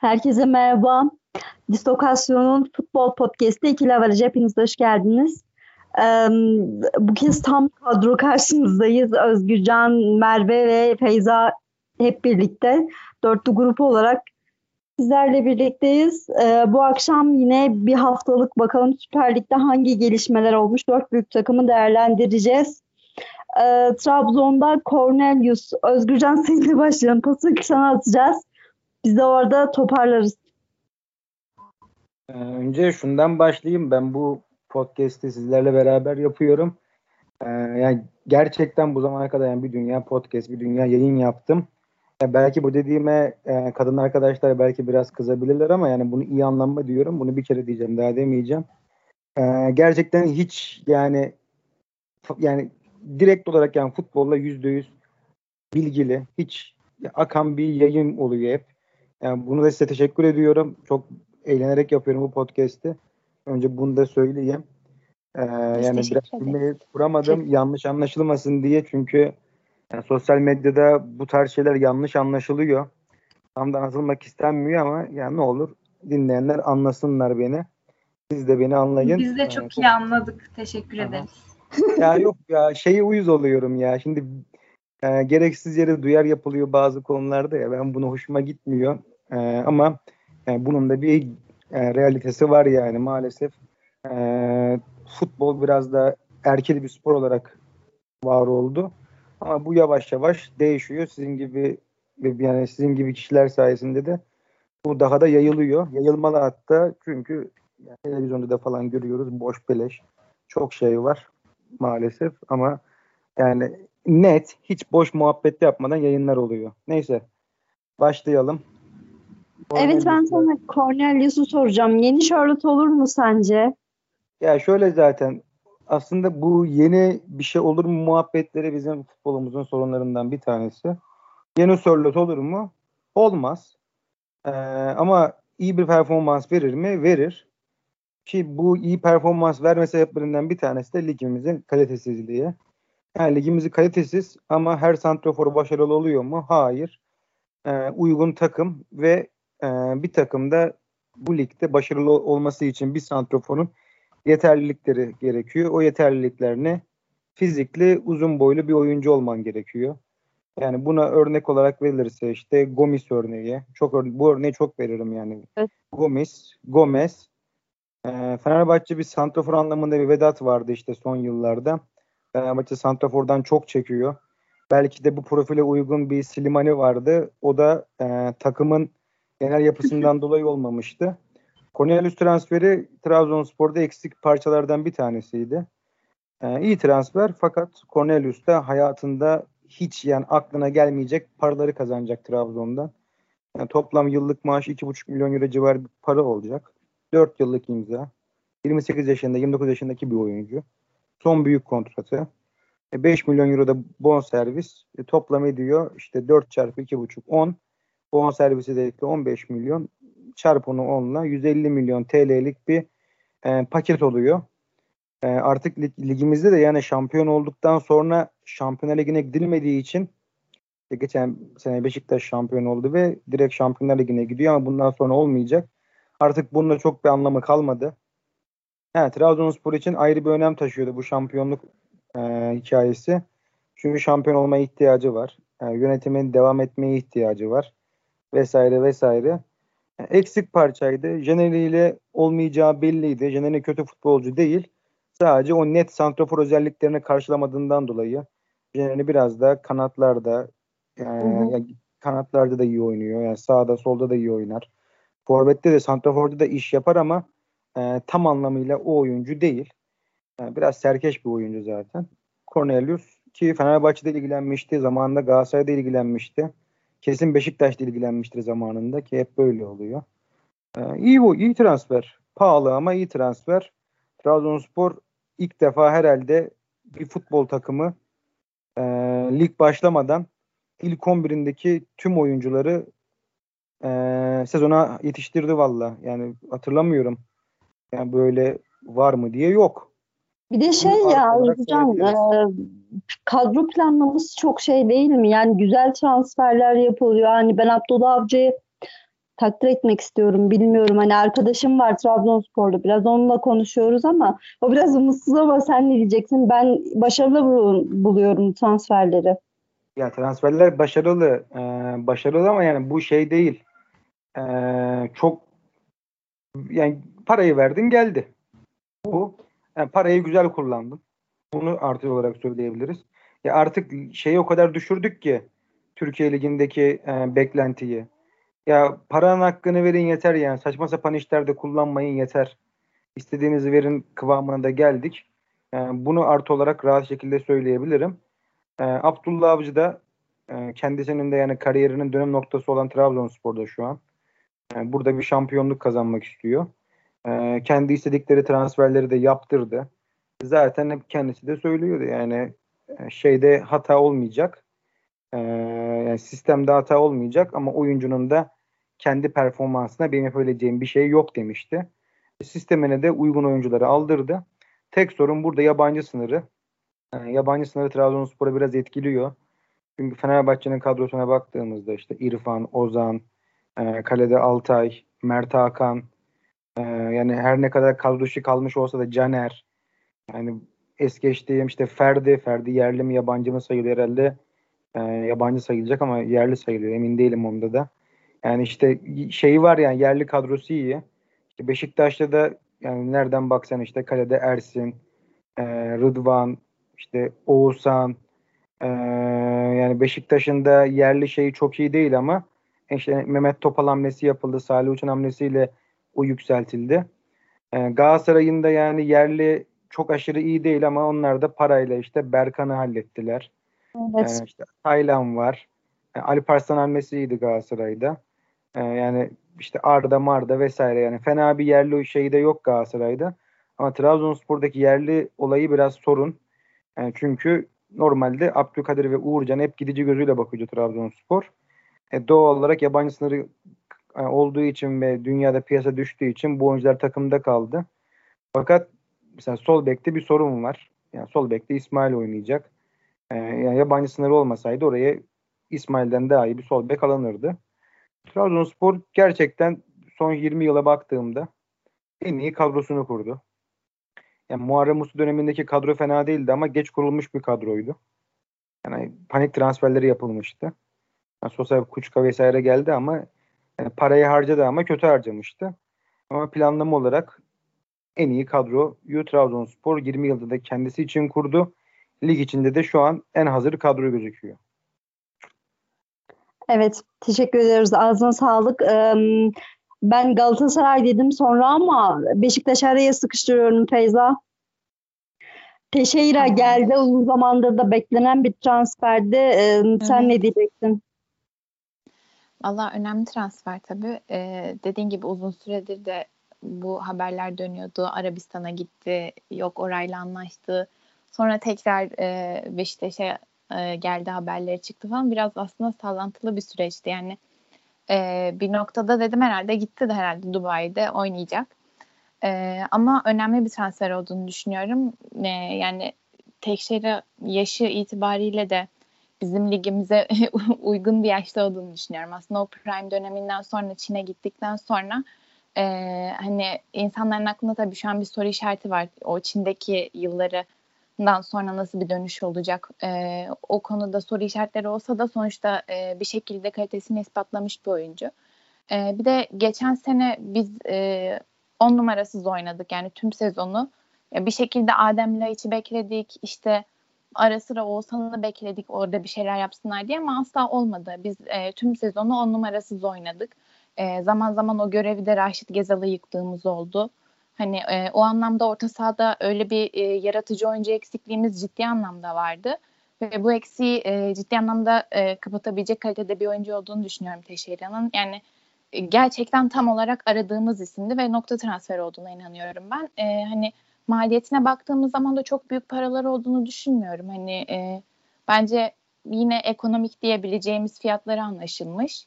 Herkese merhaba. Distokasyon'un futbol podcast'i İkili Avaraj. Hepiniz hoş geldiniz. Bu kez tam kadro karşınızdayız. Özgürcan, Merve ve Feyza hep birlikte. Dörtlü grup olarak sizlerle birlikteyiz. Ee, bu akşam yine bir haftalık bakalım Süper Lig'de hangi gelişmeler olmuş. Dört büyük takımı değerlendireceğiz. Ee, Trabzon'da Cornelius, Özgürcan seninle başlayalım. Pası sana atacağız. Biz de orada toparlarız. Ee, önce şundan başlayayım. Ben bu podcast'i sizlerle beraber yapıyorum. Ee, yani gerçekten bu zamana kadar yani bir dünya podcast, bir dünya yayın yaptım. Yani belki bu dediğime e, kadın arkadaşlar belki biraz kızabilirler ama yani bunu iyi anlamda diyorum. Bunu bir kere diyeceğim, daha demeyeceğim. Ee, gerçekten hiç yani yani direkt olarak yani futbolla yüzde yüz bilgili, hiç akan bir yayın oluyor hep. Yani bunu da size teşekkür ediyorum. Çok eğlenerek yapıyorum bu podcast'i. Önce bunu da söyleyeyim. Ee, yani biraz cümleyi kuramadım. Çok... Yanlış anlaşılmasın diye çünkü yani sosyal medyada bu tarz şeyler yanlış anlaşılıyor. Tam da anlatılmak istenmiyor ama yani ne olur dinleyenler anlasınlar beni. Siz de beni anlayın. Biz de çok ee, iyi anladık. Teşekkür ederiz. ya yok ya şeyi uyuz oluyorum ya. Şimdi e, gereksiz yere duyar yapılıyor bazı konularda ya. Ben bunu hoşuma gitmiyor. E, ama yani bunun da bir e, realitesi var yani maalesef. E, futbol biraz da erkeli bir spor olarak var oldu. Ama bu yavaş yavaş değişiyor. Sizin gibi yani sizin gibi kişiler sayesinde de bu daha da yayılıyor. Yayılmalı hatta çünkü yani televizyonda da falan görüyoruz boş beleş. Çok şey var maalesef ama yani net hiç boş muhabbet yapmadan yayınlar oluyor. Neyse başlayalım. Evet ben sana Cornelius'u soracağım. Yeni Charlotte olur mu sence? Ya şöyle zaten aslında bu yeni bir şey olur mu muhabbetleri bizim futbolumuzun sorunlarından bir tanesi. Yeni Charlotte olur mu? Olmaz. Ee, ama iyi bir performans verir mi? Verir. Ki bu iyi performans verme sebeplerinden bir tanesi de ligimizin kalitesizliği. Yani ligimizin kalitesiz ama her santrofor başarılı oluyor mu? Hayır. Ee, uygun takım ve e, bir takımda bu ligde başarılı olması için bir santroforun yeterlilikleri gerekiyor. O yeterlilikler ne? Fizikli, uzun boylu bir oyuncu olman gerekiyor. Yani buna örnek olarak verilirse işte Gomis örneği. Çok örne bu örneği çok veririm yani. Evet. Gomis, Gomez. E, Fenerbahçe bir santrafor anlamında bir Vedat vardı işte son yıllarda. Fenerbahçe santrafordan çok çekiyor. Belki de bu profile uygun bir Slimani vardı. O da e, takımın genel yapısından dolayı olmamıştı. Cornelius transferi Trabzonspor'da eksik parçalardan bir tanesiydi. Ee, iyi transfer fakat Cornelius da hayatında hiç yani aklına gelmeyecek paraları kazanacak Trabzon'dan. Yani toplam yıllık maaş 2,5 milyon euro civarı bir para olacak. 4 yıllık imza. 28 yaşında 29 yaşındaki bir oyuncu. Son büyük kontratı. 5 e, milyon euro da bon servis. E, toplam ediyor işte 4 çarpı 2,5 10. Bon servisi de 15 milyon. Çarp onu 10'la 150 milyon TL'lik bir e, paket oluyor. E, artık lig, ligimizde de yani şampiyon olduktan sonra Şampiyonlar Ligi'ne gidilmediği için e, geçen sene Beşiktaş şampiyon oldu ve direkt Şampiyonlar Ligi'ne gidiyor ama bundan sonra olmayacak. Artık bununla çok bir anlamı kalmadı. Evet, Trabzonspor için ayrı bir önem taşıyordu bu şampiyonluk e, hikayesi. Çünkü şampiyon olmaya ihtiyacı var. E, yönetimin devam etmeye ihtiyacı var vesaire vesaire. Eksik parçaydı. Jeneri ile olmayacağı belliydi. Jeneri kötü futbolcu değil. Sadece o net santrafor özelliklerini karşılamadığından dolayı Jeneri biraz da kanatlarda yani, yani kanatlarda da iyi oynuyor. Yani sağda solda da iyi oynar. Forvet'te de santraforda da iş yapar ama e, tam anlamıyla o oyuncu değil. Yani biraz serkeş bir oyuncu zaten. Cornelius ki Fenerbahçe'de ilgilenmişti. Zamanında Galatasaray'da ilgilenmişti. Kesin Beşiktaş'ta ilgilenmiştir zamanında ki hep böyle oluyor. Ee, iyi bu, iyi transfer. Pahalı ama iyi transfer. Trabzonspor ilk defa herhalde bir futbol takımı e, lig başlamadan ilk 11'indeki tüm oyuncuları e, sezona yetiştirdi valla. Yani hatırlamıyorum. Yani böyle var mı diye yok. Bir de şey ya hocam e, kadro planlaması çok şey değil mi? Yani güzel transferler yapılıyor. Hani ben Abdullah Avcı'yı takdir etmek istiyorum. Bilmiyorum hani arkadaşım var Trabzonspor'da biraz onunla konuşuyoruz ama o biraz umutsuz ama sen ne diyeceksin? Ben başarılı buluyorum transferleri. Ya transferler başarılı. Ee, başarılı ama yani bu şey değil. Ee, çok yani parayı verdin geldi. Bu yani parayı güzel kullandın. Bunu artı olarak söyleyebiliriz. Ya artık şeyi o kadar düşürdük ki Türkiye Ligi'ndeki e, beklentiyi. Ya paranın hakkını verin yeter yani. Saçma sapan işlerde kullanmayın yeter. İstediğinizi verin kıvamına da geldik. Yani bunu artı olarak rahat şekilde söyleyebilirim. E, Abdullah Avcı da e, kendisinin de yani kariyerinin dönüm noktası olan Trabzonspor'da şu an. Yani burada bir şampiyonluk kazanmak istiyor. E, kendi istedikleri transferleri de yaptırdı. Zaten hep kendisi de söylüyordu yani e, şeyde hata olmayacak. E, yani sistemde hata olmayacak ama oyuncunun da kendi performansına benim yapabileceğim bir şey yok demişti. Sistemine de uygun oyuncuları aldırdı. Tek sorun burada yabancı sınırı. Yani yabancı sınırı Trabzonspor'a biraz etkiliyor. Çünkü Fenerbahçe'nin kadrosuna baktığımızda işte İrfan, Ozan, e, kalede Altay, Mert Hakan, e, yani her ne kadar kadroşu kalmış olsa da Caner, yani es geçtiğim işte Ferdi, Ferdi yerli mi yabancı mı sayılıyor herhalde. E, yabancı sayılacak ama yerli sayılıyor. Emin değilim onda da. Yani işte şeyi var yani yerli kadrosu iyi. İşte Beşiktaş'ta da yani nereden baksan işte kalede Ersin, e, Rıdvan, işte Oğuzhan, e, yani Beşiktaş'ın da yerli şeyi çok iyi değil ama işte Mehmet Topal hamlesi yapıldı. Salih Uçan hamlesiyle o yükseltildi. E, Galatasaray'ın da yani yerli çok aşırı iyi değil ama onlar da parayla işte Berkan'ı hallettiler. Evet. E, işte Taylan var. E, Ali Parslan hamlesiydi Galatasaray'da. E, yani işte Arda Marda vesaire yani fena bir yerli şeyi de yok Galatasaray'da. Ama Trabzonspor'daki yerli olayı biraz sorun. Yani çünkü normalde Abdülkadir ve Uğurcan hep gidici gözüyle bakıyordu Trabzonspor. E, doğal olarak yabancı sınırı olduğu için ve dünyada piyasa düştüğü için bu oyuncular takımda kaldı. Fakat mesela sol bekte bir sorun var. Yani sol bekte İsmail oynayacak. E, yani yabancı sınırı olmasaydı oraya İsmail'den daha iyi bir sol bek alınırdı. Trabzonspor gerçekten son 20 yıla baktığımda en iyi kadrosunu kurdu. Yani Muharrem Uslu dönemindeki kadro fena değildi ama geç kurulmuş bir kadroydu. Yani panik transferleri yapılmıştı. Yani Sosa Kuçka vesaire geldi ama yani parayı harcadı ama kötü harcamıştı. Ama planlama olarak en iyi kadroyu Trabzonspor 20 yılda da kendisi için kurdu. Lig içinde de şu an en hazır kadro gözüküyor. Evet, teşekkür ederiz. Ağzına sağlık. Ben Galatasaray dedim sonra ama Beşiktaş araya sıkıştırıyorum Feyza. Teşeira geldi. Uzun zamandır da beklenen bir transferde. Sen evet. ne diyeceksin? Valla önemli transfer tabii. Ee, dediğin gibi uzun süredir de bu haberler dönüyordu. Arabistan'a gitti, yok orayla anlaştı. Sonra tekrar e, Beşiktaş'a e, geldi haberleri çıktı falan. Biraz aslında sallantılı bir süreçti. Yani e, bir noktada dedim herhalde gitti de herhalde Dubai'de oynayacak. E, ama önemli bir transfer olduğunu düşünüyorum. E, yani Tekşehir'e yaşı itibariyle de bizim ligimize uygun bir yaşta olduğunu düşünüyorum. Aslında o prime döneminden sonra Çin'e gittikten sonra e, hani insanların aklında tabii şu an bir soru işareti var. O Çin'deki yılları dan sonra nasıl bir dönüş olacak? E, o konuda soru işaretleri olsa da sonuçta e, bir şekilde kalitesini ispatlamış bir oyuncu. E, bir de geçen sene biz e, on numarasız oynadık yani tüm sezonu. Bir şekilde Adem Laiç'i bekledik işte ara sıra Oğuzhan'ı bekledik orada bir şeyler yapsınlar diye ama asla olmadı. Biz e, tüm sezonu on numarasız oynadık. E, zaman zaman o görevi de Raşit Gezal'ı yıktığımız oldu. Hani e, o anlamda orta sahada öyle bir e, yaratıcı oyuncu eksikliğimiz ciddi anlamda vardı. Ve bu eksiği e, ciddi anlamda e, kapatabilecek kalitede bir oyuncu olduğunu düşünüyorum Teşeira'nın. Yani e, gerçekten tam olarak aradığımız isimdi ve nokta transfer olduğuna inanıyorum ben. E, hani maliyetine baktığımız zaman da çok büyük paralar olduğunu düşünmüyorum. Hani e, bence yine ekonomik diyebileceğimiz fiyatları anlaşılmış.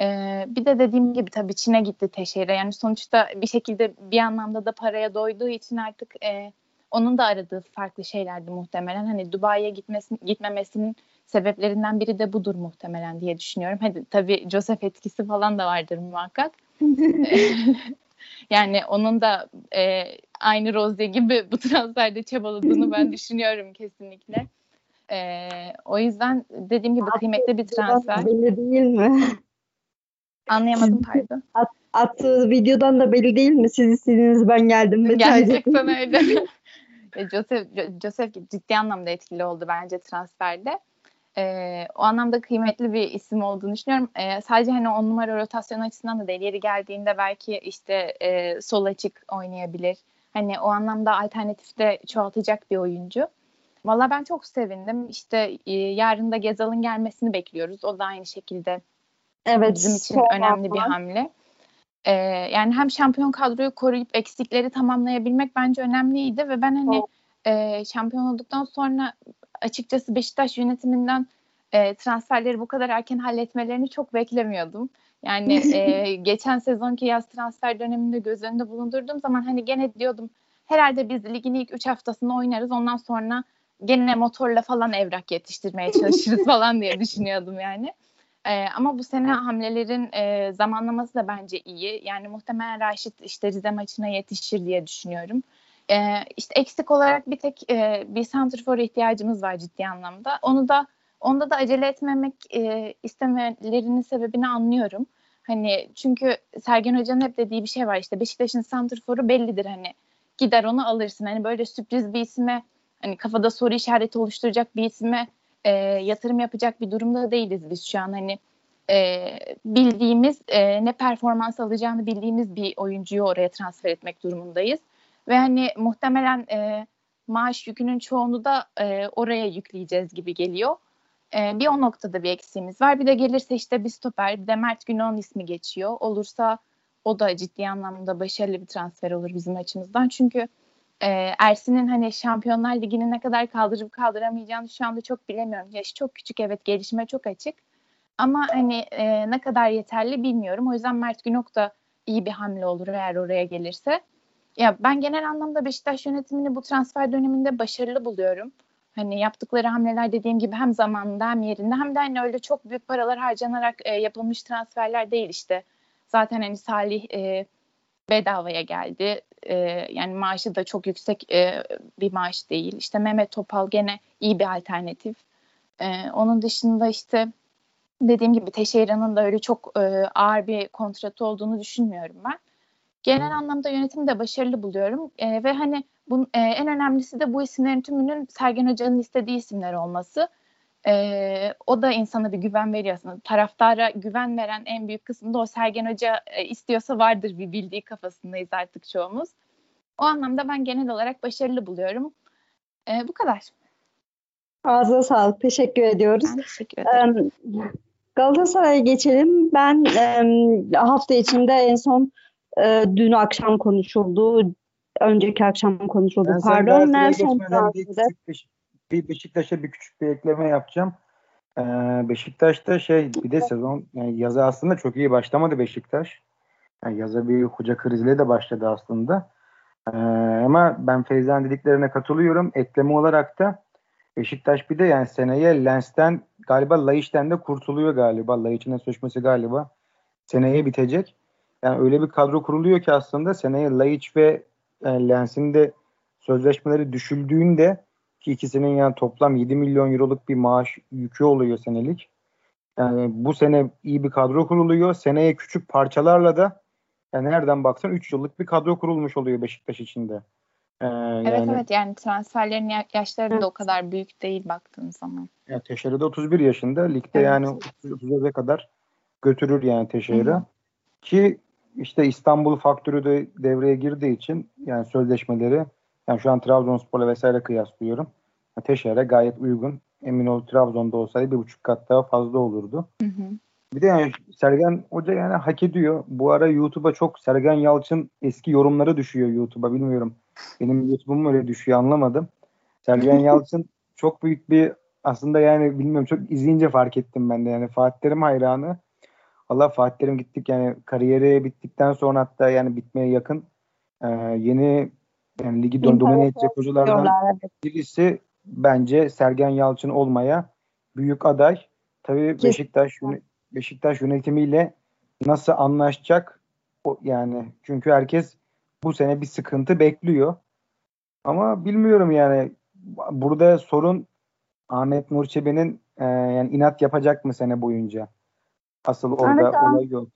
Ee, bir de dediğim gibi tabii Çin'e gitti Teşehir'e. Yani sonuçta bir şekilde bir anlamda da paraya doyduğu için artık e, onun da aradığı farklı şeylerdi muhtemelen. Hani Dubai'ye gitmesin, gitmemesinin sebeplerinden biri de budur muhtemelen diye düşünüyorum. Hadi tabii Joseph etkisi falan da vardır muhakkak. yani onun da e, aynı Rose gibi bu transferde çabaladığını ben düşünüyorum kesinlikle. E, o yüzden dediğim gibi kıymetli bir transfer. Belli değil mi? Anlayamadım pardon. At, attığı videodan da belli değil mi? Siz istediğiniz ben geldim. Gerçekten öyle. Joseph, Joseph ciddi anlamda etkili oldu bence transferde. Ee, o anlamda kıymetli bir isim olduğunu düşünüyorum. Ee, sadece hani on numara rotasyon açısından da değil. Yeri geldiğinde belki işte e, sol açık oynayabilir. Hani o anlamda alternatifte çoğaltacak bir oyuncu. Valla ben çok sevindim. İşte e, yarın da Gezal'ın gelmesini bekliyoruz. O da aynı şekilde evet, bizim için önemli bir hamle. Ee, yani hem şampiyon kadroyu koruyup eksikleri tamamlayabilmek bence önemliydi ve ben hani e, şampiyon olduktan sonra açıkçası Beşiktaş yönetiminden e, transferleri bu kadar erken halletmelerini çok beklemiyordum. Yani e, geçen sezonki yaz transfer döneminde göz önünde bulundurduğum zaman hani gene diyordum herhalde biz ligin ilk 3 haftasını oynarız ondan sonra gene motorla falan evrak yetiştirmeye çalışırız falan diye düşünüyordum yani. Ee, ama bu sene hamlelerin e, zamanlaması da bence iyi. Yani muhtemelen Raşit işte Rize maçına yetişir diye düşünüyorum. Ee, işte eksik olarak bir tek e, bir santrfor ihtiyacımız var ciddi anlamda. Onu da onda da acele etmemek e, istemelerinin sebebini anlıyorum. Hani çünkü Sergen Hoca'nın hep dediği bir şey var işte Beşiktaş'ın santrforu bellidir hani gider onu alırsın. Hani böyle sürpriz bir isme hani kafada soru işareti oluşturacak bir isme e, yatırım yapacak bir durumda değiliz biz şu an hani e, bildiğimiz e, ne performans alacağını bildiğimiz bir oyuncuyu oraya transfer etmek durumundayız ve hani muhtemelen e, maaş yükünün çoğunu da e, oraya yükleyeceğiz gibi geliyor. E, bir o noktada bir eksiğimiz var. Bir de gelirse işte bir stoper, bir de Mert Günok'un ismi geçiyor. Olursa o da ciddi anlamda başarılı bir transfer olur bizim açımızdan. Çünkü e, Ersin'in hani Şampiyonlar Ligi'ni ne kadar kaldırıp kaldıramayacağını şu anda çok bilemiyorum. Yaşı çok küçük evet gelişime çok açık. Ama hani e, ne kadar yeterli bilmiyorum. O yüzden Mert Günok da iyi bir hamle olur eğer oraya gelirse. Ya ben genel anlamda Beşiktaş yönetimini bu transfer döneminde başarılı buluyorum. Hani yaptıkları hamleler dediğim gibi hem zamanında hem yerinde hem de hani öyle çok büyük paralar harcanarak e, yapılmış transferler değil işte. Zaten hani Salih e, bedavaya geldi. E, yani maaşı da çok yüksek e, bir maaş değil. İşte Mehmet Topal gene iyi bir alternatif. E, onun dışında işte dediğim gibi Teşeyra'nın da öyle çok e, ağır bir kontratı olduğunu düşünmüyorum ben. Genel anlamda yönetimi de başarılı buluyorum e, ve hani bun, e, en önemlisi de bu isimlerin tümünün Sergen Hoca'nın istediği isimler olması. E, o da insana bir güven veriyor aslında. Taraftara güven veren en büyük kısım da o Sergen Hoca e, istiyorsa vardır bir bildiği kafasındayız artık çoğumuz. O anlamda ben genel olarak başarılı buluyorum. E, bu kadar. Ağzına sağlık. Teşekkür ediyoruz. Ben teşekkür ederim. Galatasaray'a geçelim. Ben hafta içinde en son e, dün akşam konuşuldu. Önceki akşam konuşuldu. Ben Pardon. Nelson bir, bir Beşiktaş'a bir küçük bir ekleme yapacağım. Ee, Beşiktaş'ta şey bir de sezon yani yazı aslında çok iyi başlamadı Beşiktaş. Yani yaza bir hoca kriziyle de başladı aslında. Ee, ama ben Feyza'nın dediklerine katılıyorum. Ekleme olarak da Beşiktaş bir de yani seneye Lens'ten galiba Laiç'ten de kurtuluyor galiba. Laiç'in sözleşmesi galiba seneye bitecek. Yani öyle bir kadro kuruluyor ki aslında seneye Laiç ve Lens'in de sözleşmeleri düşüldüğünde ki ikisinin yani toplam 7 milyon euroluk bir maaş yükü oluyor senelik. Yani bu sene iyi bir kadro kuruluyor. Seneye küçük parçalarla da yani nereden baksan 3 yıllık bir kadro kurulmuş oluyor Beşiktaş içinde. Ee, evet yani, evet yani transferlerin yaşları da o kadar büyük değil baktığın zaman. Yani Teşehir'de 31 yaşında. Ligde evet. yani 30'a kadar götürür yani Teşehir'e. Ki işte İstanbul faktörü de devreye girdiği için yani sözleşmeleri yani şu an Trabzonspor'la vesaire kıyaslıyorum. Teşehir'e gayet uygun. Emin ol Trabzon'da olsaydı bir buçuk kat daha fazla olurdu. Hı hı. Bir de yani Sergen Hoca yani hak ediyor. Bu ara YouTube'a çok Sergen Yalçın eski yorumları düşüyor YouTube'a bilmiyorum. Benim YouTube'um öyle düşüyor anlamadım. Sergen Yalçın çok büyük bir aslında yani bilmiyorum çok izleyince fark ettim ben de yani Fatih Terim hayranı. Allah Fatih Terim gittik yani kariyeri bittikten sonra hatta yani bitmeye yakın e, yeni Yani ligi domine edecek hocalardan birisi bence Sergen Yalçın olmaya büyük aday. Tabii Beşiktaş Beşiktaş yönetimiyle nasıl anlaşacak? O, yani çünkü herkes bu sene bir sıkıntı bekliyor. Ama bilmiyorum yani burada sorun Ahmet Nur Çebi'nin e, yani inat yapacak mı sene boyunca? Asıl orada evet, olay yok.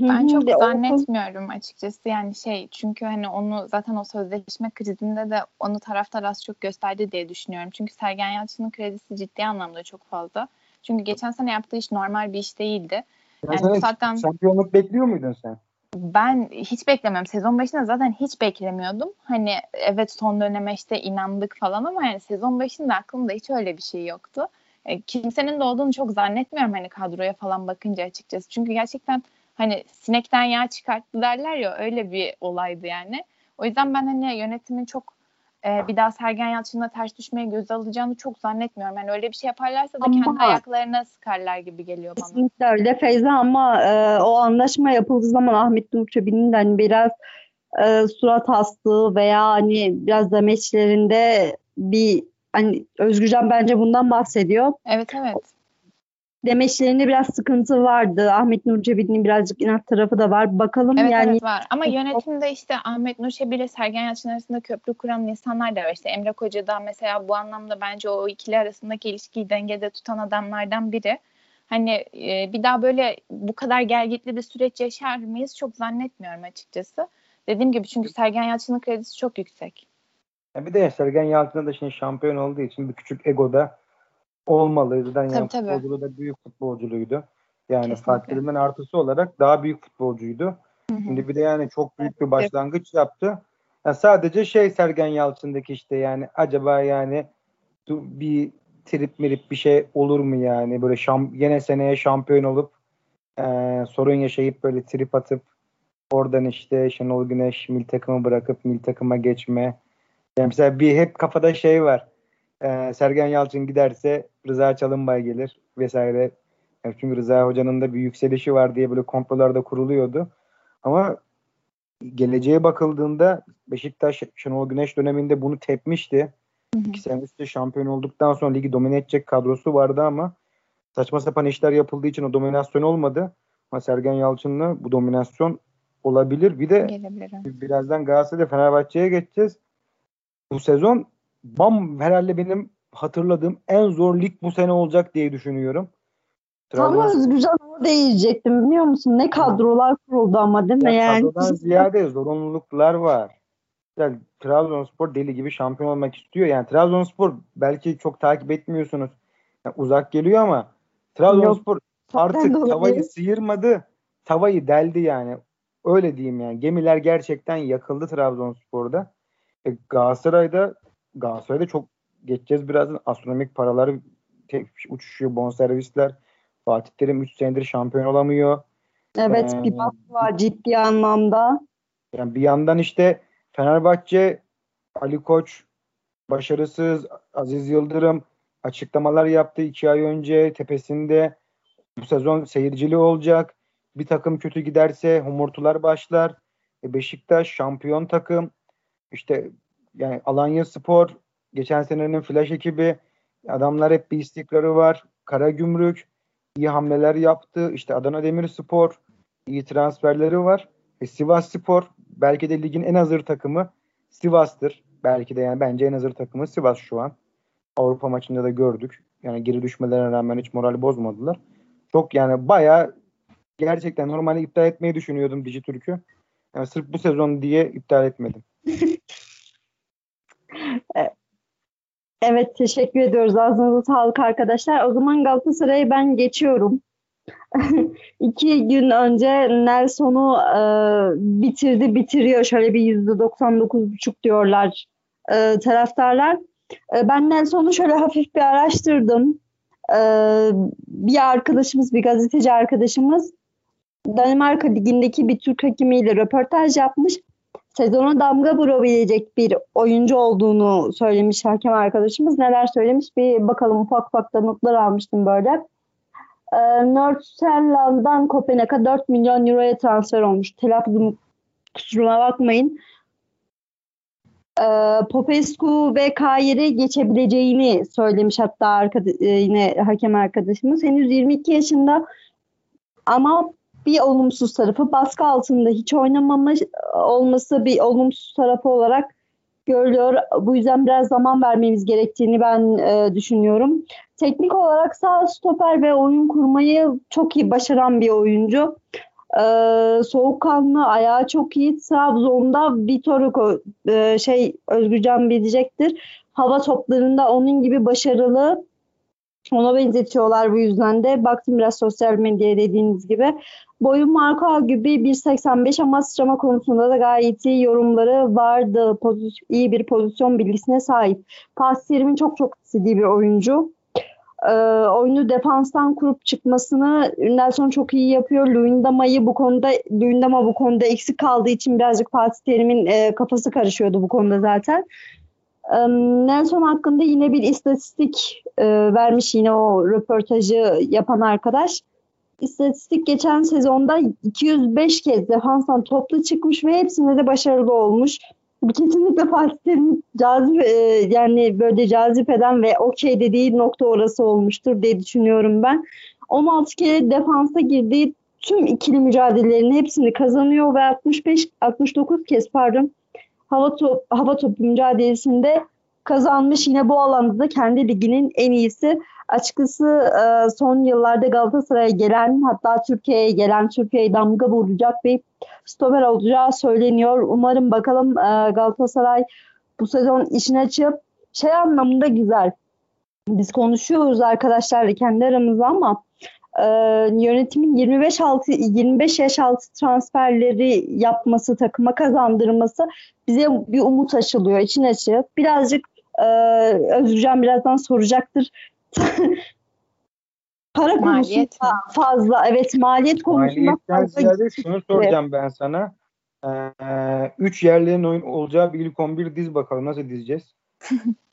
Ben çok de zannetmiyorum açıkçası yani şey çünkü hani onu zaten o sözleşme krizinde de onu taraftar az çok gösterdi diye düşünüyorum. Çünkü Sergen Yalçın'ın kredisi ciddi anlamda çok fazla. Çünkü geçen sene yaptığı iş normal bir iş değildi. Yani, yani zaten şampiyonluk bekliyor muydun sen? Ben hiç beklemiyorum. Sezon başında zaten hiç beklemiyordum. Hani evet son döneme işte inandık falan ama yani sezon başında aklımda hiç öyle bir şey yoktu. E, kimsenin de olduğunu çok zannetmiyorum hani kadroya falan bakınca açıkçası. Çünkü gerçekten hani sinekten yağ çıkarttı derler ya öyle bir olaydı yani. O yüzden ben hani yönetimin çok e, bir daha Sergen Yalçın'la ters düşmeye göz alacağını çok zannetmiyorum. Yani öyle bir şey yaparlarsa da ama, kendi ayaklarına sıkarlar gibi geliyor bana. Kesinlikle öyle Feyza ama e, o anlaşma yapıldığı zaman Ahmet Durçabi'nin de hani biraz e, surat astığı veya hani biraz demeçlerinde bir hani Özgürcan bence bundan bahsediyor. Evet evet demeçlerinde biraz sıkıntı vardı. Ahmet Nur Cebi'nin birazcık inat tarafı da var. Bakalım evet, yani. Evet var ama yönetimde işte Ahmet Nur Cebi ile Sergen Yalçın arasında köprü kuran insanlar da var. İşte Emre Koca da mesela bu anlamda bence o ikili arasındaki ilişkiyi dengede tutan adamlardan biri. Hani e, bir daha böyle bu kadar gelgitli bir süreç yaşar mıyız çok zannetmiyorum açıkçası. Dediğim gibi çünkü Sergen Yalçın'ın kredisi çok yüksek. Ya bir de Sergen Yalçın da şimdi şampiyon olduğu için bir küçük egoda olmalıydı. Yani tabii, tabii. futbolculuğu da büyük futbolculuğuydu. Yani Fatih Terim'in artısı olarak daha büyük futbolcuydu. Hı hı. Şimdi bir de yani çok büyük bir başlangıç yaptı. Yani sadece şey Sergen Yalçın'daki işte yani acaba yani bir trip mirip bir şey olur mu yani böyle şam, yine seneye şampiyon olup e, sorun yaşayıp böyle trip atıp oradan işte Şenol Güneş mil takımı bırakıp mil takıma geçme. Yani mesela bir hep kafada şey var e, Sergen Yalçın giderse Rıza Çalınbay gelir vesaire. Yani çünkü Rıza Hoca'nın da bir yükselişi var diye böyle komplolarda kuruluyordu. Ama geleceğe bakıldığında Beşiktaş Şenol Güneş döneminde bunu tepmişti. Hı hı. İki sene üstte şampiyon olduktan sonra ligi domine edecek kadrosu vardı ama saçma sapan işler yapıldığı için o dominasyon olmadı. Ama Sergen Yalçın'la bu dominasyon olabilir. Bir de Gelebilirim. birazdan Galatasaray Fenerbahçe'ye geçeceğiz. Bu sezon bam herhalde benim hatırladığım en zor lig bu sene olacak diye düşünüyorum. Tam Özgürcan onu değecektim biliyor musun? Ne kadrolar kuruldu ama değil mi? Ya yani kadrodan ziyade zorunluluklar var. Yani Trabzonspor deli gibi şampiyon olmak istiyor. Yani Trabzonspor belki çok takip etmiyorsunuz. Yani uzak geliyor ama Trabzonspor Yok, artık tavayı sıyırmadı. Tavayı deldi yani. Öyle diyeyim yani. Gemiler gerçekten yakıldı Trabzonspor'da. E, Galatasaray'da Galatasaray'da çok geçeceğiz birazdan astronomik paralar uçuşuyor bonservisler. Fatih Terim 3 senedir şampiyon olamıyor. Evet ee, bir bak var ciddi anlamda. Yani bir yandan işte Fenerbahçe Ali Koç başarısız Aziz Yıldırım açıklamalar yaptı iki ay önce tepesinde bu sezon seyircili olacak. Bir takım kötü giderse humurtular başlar. E Beşiktaş şampiyon takım. İşte yani Alanya Spor geçen senenin flash ekibi adamlar hep bir istikrarı var. Kara Gümrük iyi hamleler yaptı. İşte Adana Demirspor iyi transferleri var. E, Sivas Spor belki de ligin en hazır takımı Sivas'tır. Belki de yani bence en hazır takımı Sivas şu an. Avrupa maçında da gördük. Yani geri düşmelerine rağmen hiç morali bozmadılar. Çok yani baya gerçekten normalde iptal etmeyi düşünüyordum Dijitürk'ü. Yani sırf bu sezon diye iptal etmedim. Evet teşekkür ediyoruz. Ağzınıza sağlık arkadaşlar. O zaman Galatasaray'a ben geçiyorum. İki gün önce Nelson'u e, bitirdi bitiriyor. Şöyle bir yüzde 99,5 diyorlar e, taraftarlar. E, ben Nelson'u şöyle hafif bir araştırdım. E, bir arkadaşımız, bir gazeteci arkadaşımız Danimarka Ligi'ndeki bir Türk hakimiyle röportaj yapmış sezona damga vurabilecek bir oyuncu olduğunu söylemiş hakem arkadaşımız. Neler söylemiş bir bakalım ufak ufak da notlar almıştım böyle. Ee, Nordsjælland'dan Kopenhag'a 4 milyon euroya transfer olmuş. Telaffuzum kusuruma bakmayın. e, Popescu ve Kayer'i geçebileceğini söylemiş hatta arkada, e, yine hakem arkadaşımız. Henüz 22 yaşında ama bir olumsuz tarafı baskı altında hiç oynamamış olması bir olumsuz tarafı olarak görülüyor. Bu yüzden biraz zaman vermemiz gerektiğini ben e, düşünüyorum. Teknik olarak sağ stoper ve oyun kurmayı çok iyi başaran bir oyuncu. E, soğukkanlı, ayağı çok iyi. Trabzon'da Vitor e, şey Özgürcan bilecektir. Hava toplarında onun gibi başarılı. Ona benzetiyorlar bu yüzden de. Baktım biraz sosyal medyaya dediğiniz gibi. Boyun Marko gibi 1.85 ama sıçrama konusunda da gayet iyi yorumları vardı. Pozisyon, iyi bir pozisyon bilgisine sahip. Pas çok çok istediği bir oyuncu. Ee, oyunu defanstan kurup çıkmasını Nelson çok iyi yapıyor. Luyendama'yı bu konuda Luyendama bu konuda eksik kaldığı için birazcık Fatih Terim'in e, kafası karışıyordu bu konuda zaten. Nelson hakkında yine bir istatistik e, vermiş yine o röportajı yapan arkadaş. İstatistik geçen sezonda 205 kez defanstan toplu çıkmış ve hepsinde de başarılı olmuş. Kesinlikle Fatih cazip e, yani böyle cazip eden ve okey dediği nokta orası olmuştur diye düşünüyorum ben. 16 kere defansa girdiği tüm ikili mücadelelerin hepsini kazanıyor ve 65 69 kez pardon hava top hava topu mücadelesinde kazanmış. Yine bu alanda da kendi liginin en iyisi. Açıkçası e, son yıllarda Galatasaray'a gelen hatta Türkiye'ye gelen Türkiye'ye damga vuracak bir stoper olacağı söyleniyor. Umarım bakalım e, Galatasaray bu sezon işini açıp şey anlamında güzel. Biz konuşuyoruz arkadaşlarla kendi aramızda ama e, yönetimin 25 altı 25 yaş altı transferleri yapması, takıma kazandırması bize bir umut aşılıyor, için açıp birazcık e, Özgürcan birazdan soracaktır. Para maliyet konusunda mi? fazla, evet maliyet konusunda fazla. Ziyade şunu soracağım ben sana. Ee, üç yerlerin oyun olacağı bir ilk 11 diz bakalım. Nasıl dizeceğiz?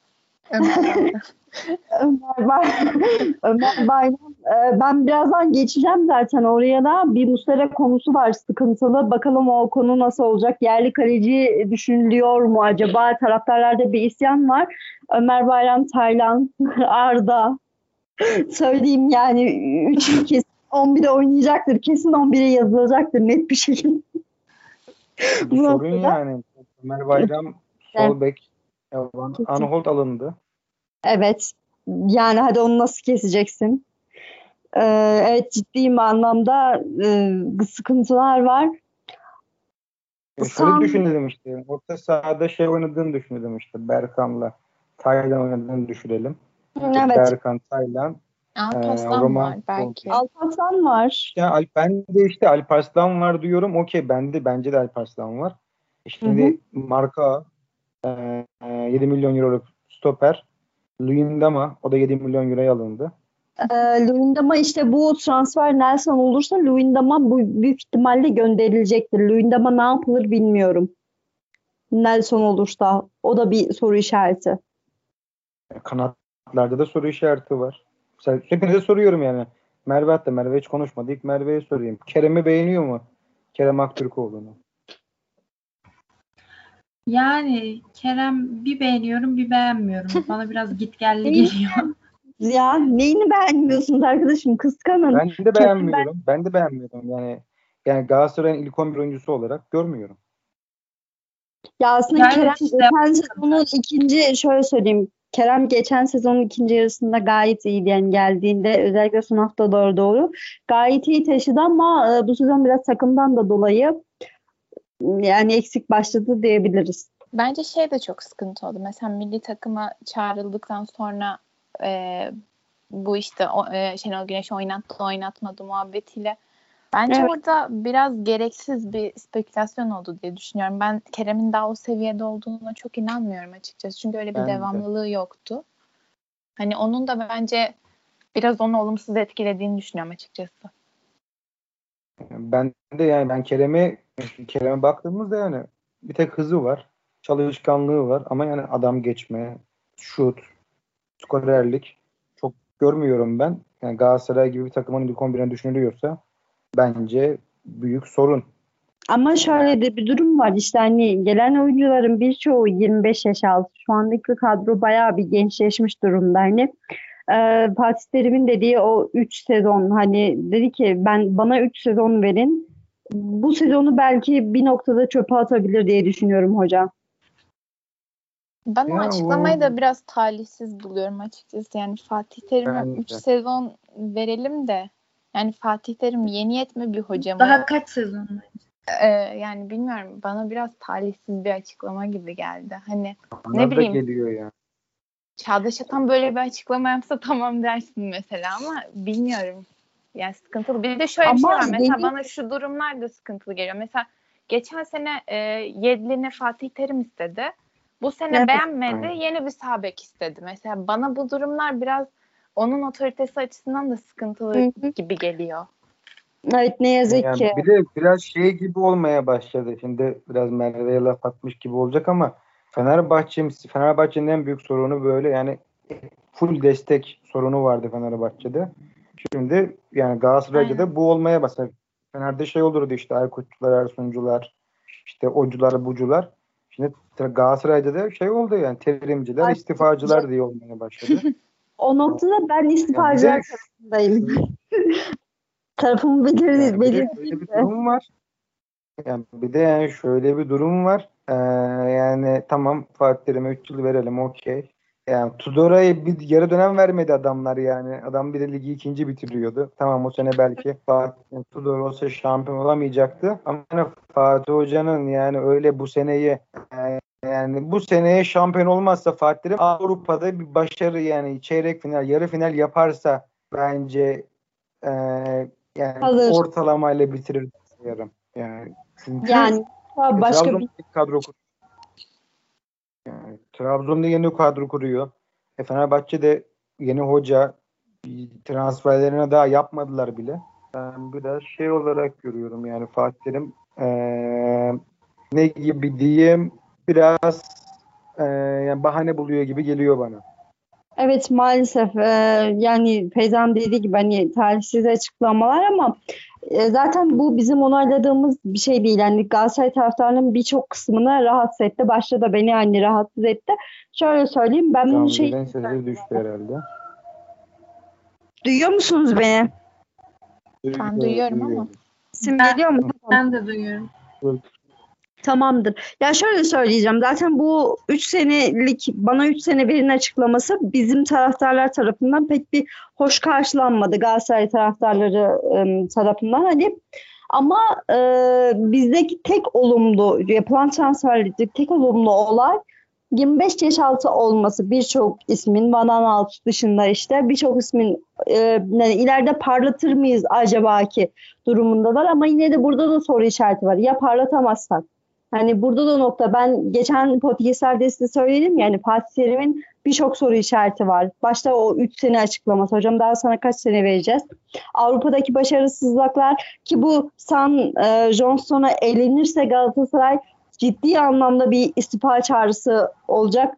Ömer, Bay Ömer Bayram. Ee, ben birazdan geçeceğim zaten oraya da. Bir Mustera konusu var sıkıntılı. Bakalım o konu nasıl olacak? Yerli kaleci düşünülüyor mu acaba? Taraftarlarda bir isyan var. Ömer Bayram, Taylan, Arda. Söyleyeyim yani üç kesin 11'e oynayacaktır. Kesin 11'e yazılacaktır net bir şekilde. Bu sorun yani. Ömer Bayram sol bek Anhold alındı. Evet. Yani hadi onu nasıl keseceksin? Ee, evet ciddi bir anlamda e, sıkıntılar var. Ya şöyle Sam... düşünelim işte. Orta sahada şey oynadığını düşünelim işte. Berkan'la Taylan oynadığını düşünelim. Evet. Berkan, Taylan. Alparslan e, Roman, var belki. Alparslan var. Ya ben de işte Alparslan var diyorum. Okey bende bence de Alparslan var. Şimdi hı hı. marka e, 7 milyon euro stoper. Luyendama o da 7 milyon euroya alındı. E, Luyendama işte bu transfer Nelson olursa Luyendama bu büyük ihtimalle gönderilecektir. Luyendama ne yapılır bilmiyorum. Nelson olursa o da bir soru işareti. Kanatlarda da soru işareti var. Hepinize soruyorum yani. Merve hatta Merve hiç konuşmadı. İlk Merve'ye sorayım. Kerem'i beğeniyor mu? Kerem Aktürkoğlu'nu. Yani Kerem bir beğeniyorum bir beğenmiyorum. Bana biraz gitgelli geliyor. Ya neyini beğenmiyorsunuz arkadaşım? Kıskanın. Ben de beğenmiyorum. Ben... ben de beğenmiyorum. Yani yani Galatasaray'ın ilk 11 oyuncusu olarak görmüyorum. Ya aslında yani Kerem işte, geçen sezonun ikinci şöyle söyleyeyim. Kerem geçen sezonun ikinci yarısında gayet iyiydi yani geldiğinde özellikle son hafta doğru doğru gayet iyi taşıdı ama e, bu sezon biraz takımdan da dolayı yani eksik başladı diyebiliriz. Bence şey de çok sıkıntı oldu. Mesela milli takıma çağrıldıktan sonra e, bu işte o, e, Şenol Güneş oynattı oynatmadı muhabbetiyle bence evet. orada biraz gereksiz bir spekülasyon oldu diye düşünüyorum. Ben Kerem'in daha o seviyede olduğuna çok inanmıyorum açıkçası. Çünkü öyle bir ben devamlılığı de. yoktu. Hani onun da bence biraz onu olumsuz etkilediğini düşünüyorum açıkçası. Ben de yani ben Kerem'e Kerem'e baktığımızda yani bir tek hızı var. Çalışkanlığı var ama yani adam geçme, şut, skorerlik çok görmüyorum ben. Yani Galatasaray gibi bir takımın ilk 11'ine düşünülüyorsa bence büyük sorun. Ama şöyle de bir durum var işte hani gelen oyuncuların birçoğu 25 yaş altı. Şu andaki kadro bayağı bir gençleşmiş durumda. Hani e, Fatih Terim'in dediği o 3 sezon hani dedi ki ben bana 3 sezon verin. Bu sezonu belki bir noktada çöpe atabilir diye düşünüyorum hocam. Ben o Ya açıklamayı o- da biraz talihsiz buluyorum açıkçası. Yani Fatih Terim'e Bence 3 de. sezon verelim de yani Fatih Terim yeni yetme bir hoca mı? Daha kaç sezon? Ee, yani bilmiyorum bana biraz talihsiz bir açıklama gibi geldi. Hani Bana Ne da bileyim. geliyor ya. Çağdaş Atan böyle bir açıklama yapsa tamam dersin mesela ama bilmiyorum. Yani sıkıntılı. Bir de şöyle bir şey Ama var. Mesela dediğim- bana şu durumlar da sıkıntılı geliyor. Mesela geçen sene e, Yedlin'e Fatih Terim istedi. Bu sene Evet. beğenmedi. Yeni bir sağ bek istedi. Mesela bana bu durumlar biraz onun otoritesi açısından da sıkıntılı Hı hı. gibi geliyor. Evet ne yazık Yani ki. bir de biraz şey gibi olmaya başladı. Şimdi biraz Merve'ye laf atmış gibi olacak ama Fenerbahçe, Fenerbahçe'nin en büyük sorunu böyle yani full destek sorunu vardı Fenerbahçe'de. Şimdi yani Galatasaray'da da bu olmaya başladı. Fener'de şey olurdu işte Aykutçular, Ersuncular, işte ocular, bucular. Şimdi Galatasaray'da da şey oldu yani terimciler, Ay, istifacılar diye olmaya başladı. O noktada ben istifacılar Ya bir de- tarafındayım. Tarafımı belir, Yani bir de bir durum var. Yani bir de yani şöyle bir durum var. Ee, yani tamam Fatih Terim'e 3 yıl verelim okey. Yani Tudor'a bir yarı dönem vermedi adamlar yani. Adam bir de ligi ikinci bitiriyordu. Tamam o sene belki Fatih Tudor olsa şampiyon olamayacaktı. Ama yani Fatih Hoca'nın yani öyle bu seneyi yani, yani bu seneye şampiyon olmazsa Fatih Terim Avrupa'da bir başarı yani çeyrek final, yarı final yaparsa bence e, yani Alır. ortalamayla bitirir yarım. Yani çünkü Yani e, başka Trabzon bir kadro kur. Yani Trabzon'da yeni kadro kuruyor. E, Fenerbahçe de yeni hoca transferlerine daha yapmadılar bile. Ben biraz şey olarak görüyorum yani Fatih Terim eee, ne gibi diyeyim biraz eee, yani bahane buluyor gibi geliyor bana. Evet maalesef e, yani Feyza'nın dediği gibi hani talihsiz açıklamalar ama e, zaten bu bizim onayladığımız bir şey değil. Yani Galatasaray taraftarının birçok kısmını rahatsız etti. Başta da beni hani rahatsız etti. Şöyle söyleyeyim ben bunu şey sesi düştü herhalde. duyuyor musunuz beni? Ben duyuyorum ama. Sesim geliyor mu? Ben de duyuyorum. Tamamdır. Ya şöyle söyleyeceğim. Zaten bu 3 senelik bana 3 sene verin açıklaması bizim taraftarlar tarafından pek bir hoş karşılanmadı. Galatasaray taraftarları tarafından. Hani ama e, bizdeki tek olumlu yapılan transferlerdeki tek olumlu olay 25 yaş altı olması birçok ismin Van Aanholt dışında işte birçok ismin e, yani ileride parlatır mıyız acaba ki durumundalar ama yine de burada da soru işareti var. Ya parlatamazsak Hani burada da nokta ben geçen podcastlerde size söyledim yani Fatih Terim'in birçok soru işareti var. Başta o 3 sene açıklaması hocam daha sana kaç sene vereceğiz? Avrupa'daki başarısızlıklar ki bu San e, Johnson'a elenirse Galatasaray ciddi anlamda bir istifa çağrısı olacak.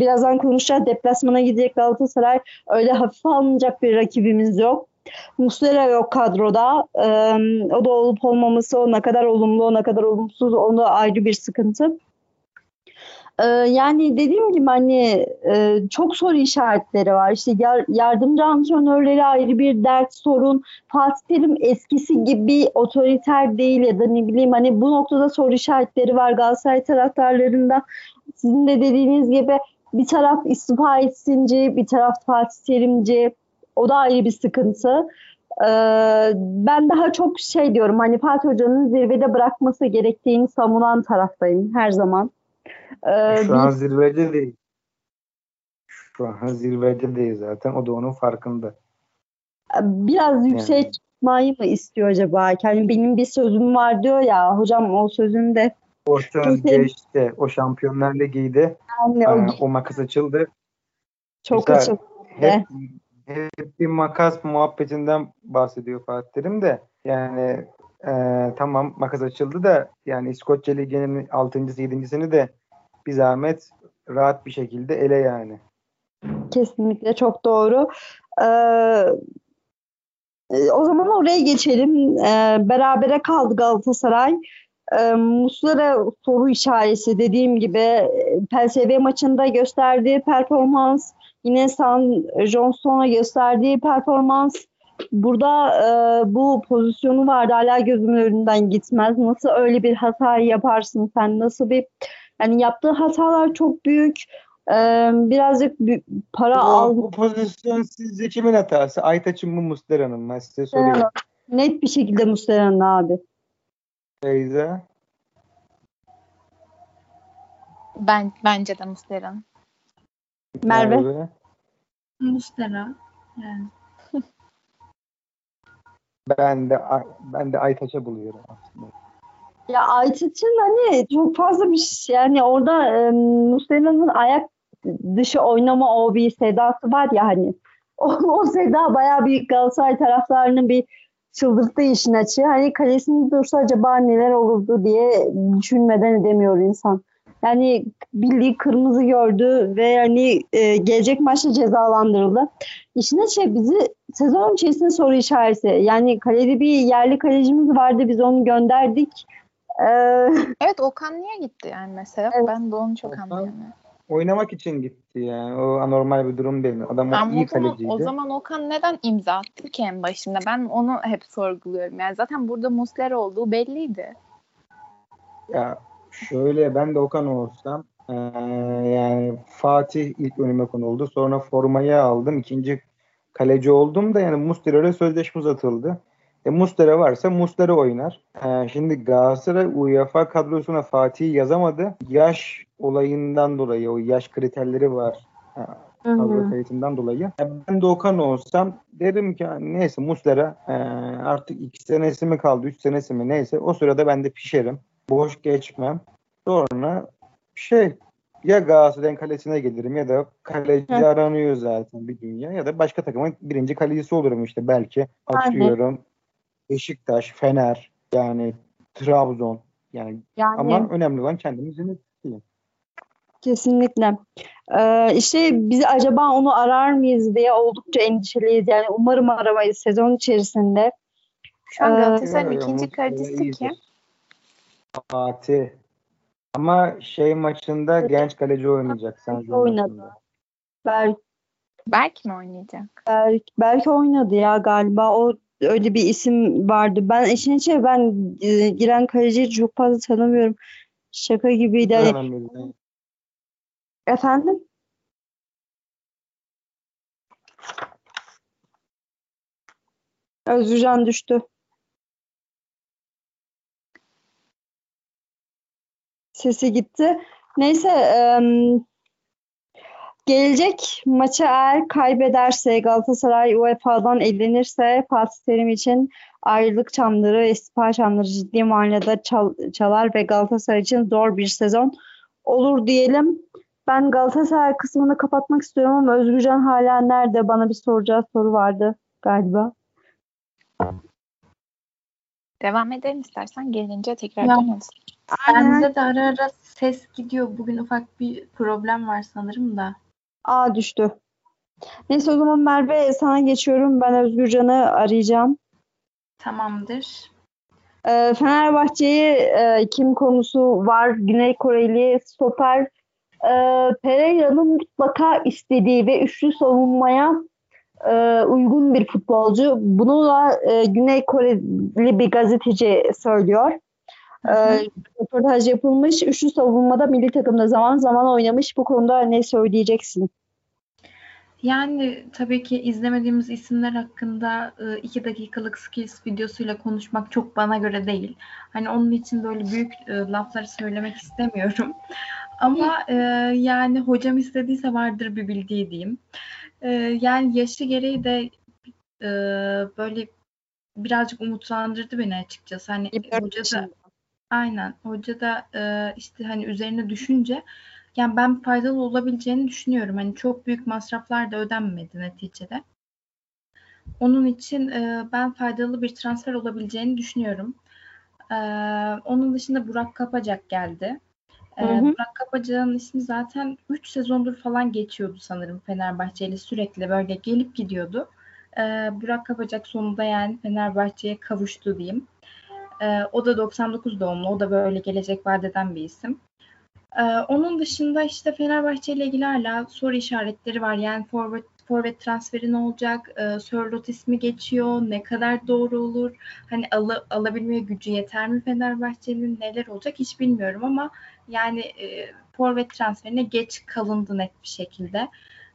Birazdan konuşacağız. Deplasmana gidecek Galatasaray. Öyle hafife alınacak bir rakibimiz yok. Muslera yok kadroda. Ee, o da olup olmaması o ne kadar olumlu o ne kadar olumsuz o da ayrı bir sıkıntı. Ee, yani dediğim gibi hani e, çok soru işaretleri var. İşte yar- yardımcı antrenörleri ayrı bir dert sorun. Fatih Terim eskisi gibi otoriter değil ya da ne bileyim hani bu noktada soru işaretleri var Galatasaray taraftarlarında. Sizin de dediğiniz gibi bir taraf istifa etsinci, bir taraf Fatih Terimci. O da ayrı bir sıkıntı. Ee, ben daha çok şey diyorum hani Fatih Hoca'nın zirvede bırakması gerektiğini savunan taraftayım her zaman. Ee, Şu an zirvede değil. Şu an zirvede değil zaten. O da onun farkında. biraz yükseğe Yani. çıkmayı mı istiyor acaba? Yani benim bir sözüm var diyor ya hocam o sözün de O söz geçti. O Şampiyonlar Ligi'yde yani o e, o makas açıldı. çok açıldı. Hep, hep bir makas muhabbetinden bahsediyor Fatih de. Yani e, tamam makas açıldı da yani İskoçya Ligi'nin 6.sı 7.sini de bir zahmet rahat bir şekilde ele yani. Kesinlikle çok doğru. Ee, o zaman oraya geçelim. Ee, berabere kaldı Galatasaray. e, Muslera soru işareti dediğim gibi PSV maçında gösterdiği performans yine San Johnson'a gösterdiği performans burada e, bu pozisyonu vardı hala gözümün önünden gitmez. Nasıl öyle bir hata yaparsın sen? Nasıl bir yani yaptığı hatalar çok büyük. E, birazcık bir para Bu, al. bu pozisyon sizce kimin hatası? Aytaç'ın mı Muslera'nın mı? Size sorayım. Net bir şekilde Muslera'nın abi. Beyza. Ben bence de Muslera'nın. Merve. Mustera. Yani. Ben de ben de Aytaç'a buluyorum aslında. Ya Aytaç'ın hani çok fazla bir şey yani orada e, Muslera'nın ayak dışı oynama o bir sedası var ya hani. O, o seda bayağı bir Galatasaray taraftarının bir çıldırttı işin açığı. Hani kalesinde dursa acaba neler olurdu diye düşünmeden edemiyor insan. Yani bildiği kırmızı gördü ve yani e, gelecek maçta cezalandırıldı. İşin şey bizi sezon içerisinde soru işareti. Yani kalede bir yerli kalecimiz vardı biz onu gönderdik. Ee, Evet Okan niye gitti yani mesela? Evet. Ben de onu çok anlayamıyorum. Oynamak için gitti yani. O anormal bir durum değil. Adam Ama iyi o zaman, kaleciydi. o zaman Okan neden imza attı ki en başında? Ben onu hep sorguluyorum. Yani zaten burada Muslera olduğu belliydi. Ya şöyle ben de Okan olsam eee, yani Fatih ilk önüme konuldu. Sonra formayı aldım. ikinci kaleci oldum da yani Muslera ile sözleşme uzatıldı. E Muslera varsa Muslera oynar. E, şimdi Galatasaray UEFA kadrosuna Fatih'i yazamadı. Yaş olayından dolayı o yaş kriterleri var. E, kadro kayıtından dolayı. Ya ben de Okan olsam derim ki neyse Muslera e, artık iki senesi mi kaldı, üç senesi mi neyse o sırada ben de pişerim. Boş geçmem. Sonra şey ya Galatasaray'ın kalesine gelirim ya da kaleci Hı. aranıyor zaten bir dünya ya da başka takımın birinci kalecisi olurum işte belki atıyorum Beşiktaş, Fener yani Trabzon yani Yani ama önemli olan kendimizin etkisi. Kesinlikle. Ee, işte biz acaba onu arar mıyız diye oldukça endişeliyiz. Yani umarım aramayız sezon içerisinde. Şu an Ee, Galatasaray'ın yok, ikinci kalecisi kim? Fatih. Ama şey maçında genç kaleci oynayacak. Jose Oynadı. Berk, Berk mi oynayacak? Berk, Berk oynadı ya galiba. O öyle bir isim vardı. Ben işin içine ben e, giren kaleciyi çok fazla tanımıyorum. Şaka gibiydi. Hani- efendim? Özgürcan düştü. Sesi gitti. Neyse em, gelecek maçı eğer kaybederse Galatasaray UEFA'dan elenirse Fatih Terim için ayrılık çanları ve istifa çanları ciddi manada çal- çalar ve Galatasaray için zor bir sezon olur diyelim. Ben Galatasaray kısmını kapatmak istiyorum ama Özgürcan hala nerede? Bana bir soracağı soru vardı galiba. Devam edelim istersen gelince tekrar Ya. Döneriz. Bende de ara ara ses gidiyor. Bugün ufak bir problem var sanırım da. Aa düştü. Neyse o zaman Merve sana geçiyorum. Ben Özgürcan'ı arayacağım. Tamamdır. Ee, Fenerbahçe'yi e, kim konusu var? Güney Koreli stoper e, Pereira'nın mutlaka istediği ve üçlü savunmaya e, uygun bir futbolcu. Bunu da e, Güney Koreli bir gazeteci söylüyor. Hı hı. E, röportaj yapılmış. Üçlü savunmada milli takımda zaman zaman oynamış. Bu konuda ne söyleyeceksin? Yani tabii ki izlemediğimiz isimler hakkında e, iki dakikalık skills videosuyla konuşmak çok bana göre değil. Hani onun için böyle büyük lafları söylemek istemiyorum. Ama e, yani hocam istediyse vardır bir bildiği diyeyim. E, yani yaşı gereği de e, böyle birazcık umutlandırdı beni açıkçası. Hani 24 hoca da yaşında. Aynen. Hoca da e, işte hani üzerine düşünce yani ben faydalı olabileceğini düşünüyorum. Hani çok büyük masraflar da ödenmedi neticede. Onun için e, ben faydalı bir transfer olabileceğini düşünüyorum. E, onun dışında Burak Kapacak geldi. E, Hı hı. Burak Kapacak'ın ismi zaten 3 sezondur falan geçiyordu sanırım Fenerbahçe ile sürekli böyle gelip gidiyordu. E, Burak Kapacak sonunda yani Fenerbahçe'ye kavuştu diyeyim. E, o da 99 doğumlu. O da böyle gelecek vadeden bir isim. E, onun dışında işte Fenerbahçe ile ilgili hala soru işaretleri var. Yani forvet forvet transferi ne olacak? E, Sörlot ismi geçiyor. Ne kadar doğru olur? Hani al, alabilmeye gücü yeter mi Fenerbahçe'nin? Neler olacak hiç bilmiyorum ama yani e, forvet transferine geç kalındı net bir şekilde.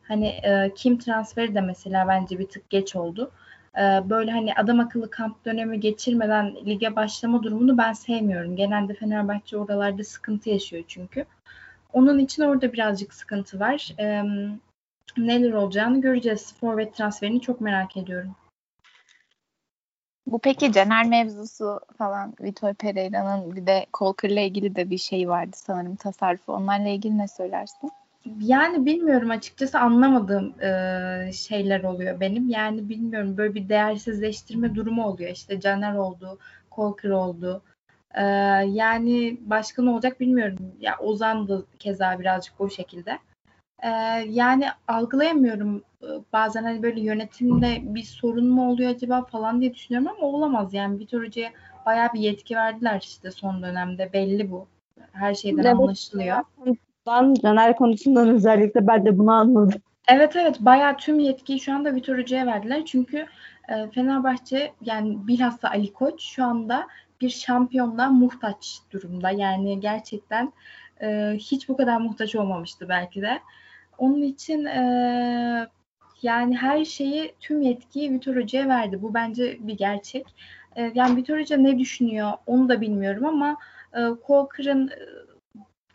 Hani e, kim transferi de mesela bence bir tık geç oldu. E, böyle hani adam akıllı kamp dönemi geçirmeden lige başlama durumunu ben sevmiyorum. Genelde Fenerbahçe oralarda sıkıntı yaşıyor çünkü. Onun için orada birazcık sıkıntı var. E, neler olacağını göreceğiz. Forvet transferini çok merak ediyorum. Bu peki Caner mevzusu falan Vitor Pereira'nın bir de Kolkır'la ilgili de bir şey vardı sanırım tasarrufu. Onlarla ilgili ne söylersin? Yani bilmiyorum açıkçası anlamadığım e, şeyler oluyor benim. Yani bilmiyorum böyle bir değersizleştirme durumu oluyor. İşte Caner oldu, Kolkır oldu. E, yani başka ne olacak bilmiyorum. Ya Ozan da keza birazcık o şekilde. E, yani algılayamıyorum. E, bazen hani böyle yönetimde bir sorun mu oluyor acaba falan diye düşünüyorum ama olamaz. Yani Vitor Hoca'ya bayağı bir yetki verdiler işte son dönemde. Belli bu. Her şeyden evet. anlaşılıyor. Ben Caner konusundan özellikle ben de bunu anladım. Evet evet bayağı tüm yetkiyi şu anda Vitor Hoca'ya verdiler. Çünkü e, Fenerbahçe yani bilhassa Ali Koç şu anda bir şampiyonluğa muhtaç durumda. Yani gerçekten e, hiç bu kadar muhtaç olmamıştı belki de. Onun için e, yani her şeyi tüm yetkiyi Vitor Hoca'ya verdi. Bu bence bir gerçek. E, yani Vitor Hoca ne düşünüyor onu da bilmiyorum ama e, Kolkır'ın e,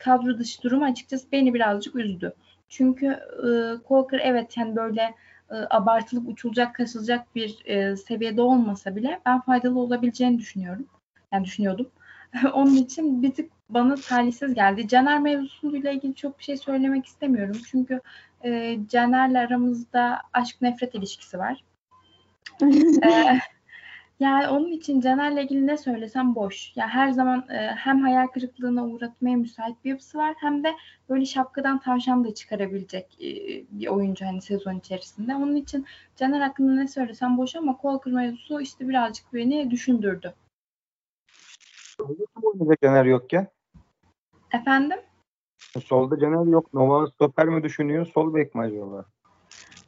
kadro dışı durumu açıkçası beni birazcık üzdü. Çünkü e, Colker evet yani böyle e, abartılıp uçulacak, kasılacak bir e, seviyede olmasa bile ben faydalı olabileceğini düşünüyorum. Yani düşünüyordum. Onun için bir tık bana talihsiz geldi. Caner mevzusuyla ilgili çok bir şey söylemek istemiyorum. Çünkü e, Caner'le aramızda aşk nefret ilişkisi var. e, yani onun için Caner'le ilgili ne söylesem boş. Ya yani her zaman e, hem hayal kırıklığına uğratmaya müsait bir yapısı var hem de böyle şapkadan tavşan da çıkarabilecek e, bir oyuncu hani sezon içerisinde. Onun için Caner hakkında ne söylesem boş ama kol kırma mevzusu işte birazcık beni düşündürdü. Solda Caner yokken? Efendim? Solda Caner yok. Nova stoper mi düşünüyor? Sol bek mi acaba?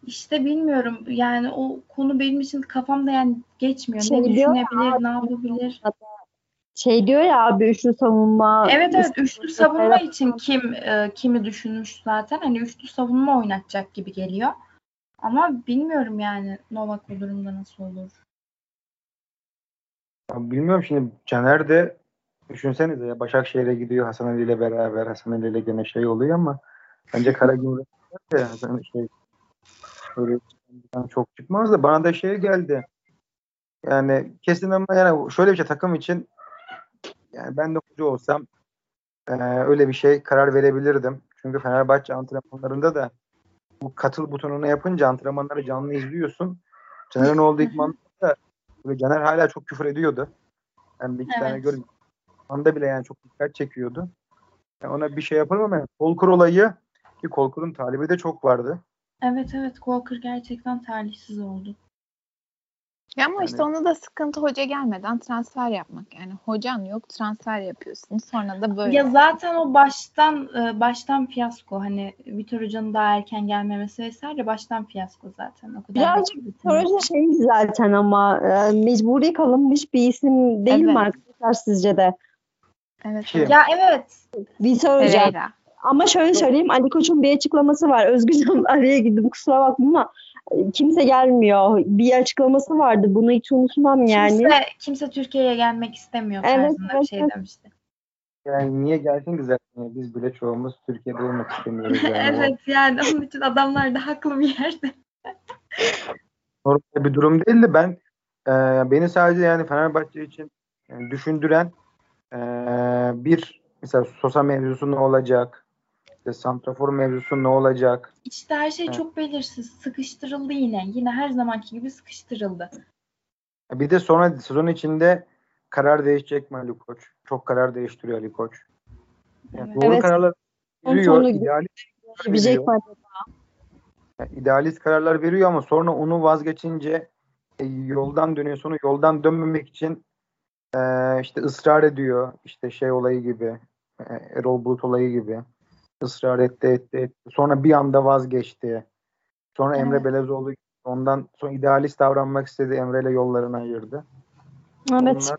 İşte bilmiyorum. Yani o konu benim için kafamda yani geçmiyor. Şey ne düşünebilir, abi, ne yapabilir? Şey diyor ya abi üçlü savunma. Evet evet üçlü savunma için kim e, kimi düşünmüş zaten. Hani üçlü savunma oynatacak gibi geliyor. Ama bilmiyorum yani Novak o durumda nasıl olur. bilmiyorum şimdi Caner de düşünsenize ya Başakşehir'e gidiyor Hasan Ali ile beraber. Hasan Ali ile gene şey oluyor ama bence Karagümrük yani şey Öyle çok çıkmaz da bana da şey geldi. Yani kesin ama yani şöyle bir şey takım için yani ben de hoca olsam e, öyle bir şey karar verebilirdim. Çünkü Fenerbahçe antrenmanlarında da bu katıl butonunu yapınca antrenmanları canlı izliyorsun. Caner'in olduğu idmanda da Caner hala çok küfür ediyordu. Yani bir iki evet. tane gördüm. Anda bile yani çok dikkat çekiyordu. Yani ona bir şey yapalım ama yani Kolkur olayı ki Kolkur'un talibi de çok vardı. Evet evet Walker gerçekten talihsiz oldu. Ya ama yani... işte onu da sıkıntı hoca gelmeden transfer yapmak. Yani hocan yok transfer yapıyorsun. Sonra da böyle. Ya zaten o baştan e, baştan fiyasko. Hani Vitor Hoca'nın daha erken gelmemesi vesaire baştan fiyasko zaten. O kadar Birazcık Vitor Hoca şey zaten ama e, mecburi kalınmış bir isim değil evet. mi arkadaşlar sizce de? Evet. Kim? Ya evet. Vitor Hoca. Pereira. Ama şöyle söyleyeyim Ali Koç'un bir açıklaması var. Özgürcan araya girdim kusura bakma ama e, kimse gelmiyor. Bir açıklaması vardı. Bunu hiç unutmam yani. Kimse, kimse Türkiye'ye gelmek istemiyor evet, evet, bir şey evet. demişti. Yani niye gelsin ki zaten? Biz bile çoğumuz Türkiye'de olmak istemiyoruz yani. evet yani onun için adamlar da haklı bir yerde. Normal bir durum değil de ben e, beni sadece yani Fenerbahçe için yani düşündüren e, bir mesela Sosa mevzusu ne olacak? İşte santrafor mevzusu ne olacak? İşte her şey evet. çok belirsiz. Sıkıştırıldı yine. Yine her zamanki gibi sıkıştırıldı. Bir de sonra sezon içinde karar değişecek mi Ali Koç? Çok karar değiştiriyor Ali Koç. Yani evet. Doğru kararlar veriyor. İdealist, veriyor. Yani idealist kararlar veriyor ama sonra onu vazgeçince e, yoldan dönüyor. Sonra yoldan dönmemek için Ee, işte ısrar ediyor. İşte şey olayı gibi. e, Erol Bulut olayı gibi. Israr etti etti etti. Sonra bir anda vazgeçti. Sonra Emre Evet. Belezoğlu ondan sonra idealist davranmak istedi. Emre ile yollarını ayırdı. Evet.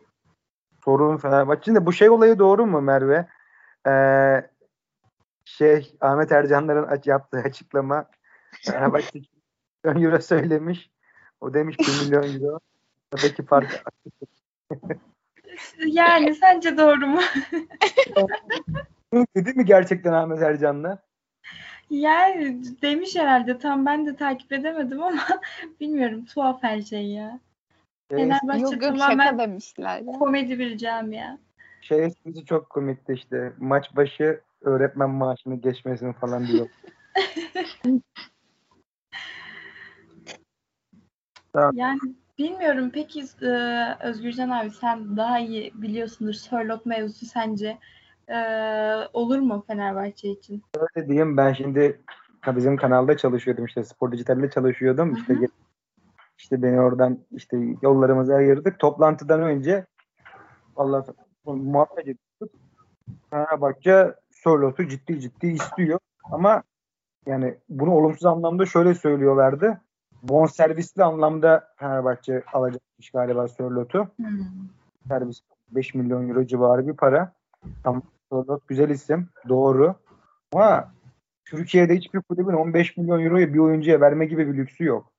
Sorun Fenerbahçe'nin de bu şey olayı doğru mu Merve? Ee, şey Ahmet Ercanlar'ın aç- yaptığı açıklama Fenerbahçe 2 milyon euro söylemiş. O demiş 1 milyon euro. Aradaki fark Yani sence doğru mu? Dedi mi gerçekten Ahmet Ercanlar? Yani demiş herhalde. Tam ben de takip edemedim ama bilmiyorum. Tuhaf her şey ya. Şey, Fenerbahçe Yok yok şaka demişler. ya. komedi bir camia. şey esprisi çok komikti işte. Maç başı öğretmen maaşını geçmesin falan diyor. Yani bilmiyorum. Peki e, Özgürcan abi sen daha iyi biliyorsundur. Sörlot mevzusu sence e, olur mu Fenerbahçe için? Öyle diyeyim ben şimdi bizim kanalda çalışıyordum işte spor dijitalde çalışıyordum işte Hı hı. işte beni oradan işte yollarımızı ayırdık toplantıdan önce vallahi muhabbet ettik Fenerbahçe Sörlot'u ciddi ciddi istiyor ama yani bunu olumsuz anlamda şöyle söylüyorlardı bonservisli anlamda Fenerbahçe alacakmış galiba Sörlot'u Hmm. servis 5 milyon euro civarı bir para. Tam Sörloth güzel isim. Doğru. Ama Türkiye'de hiçbir kulübün 15 milyon euroyu bir oyuncuya verme gibi bir lüksü yok.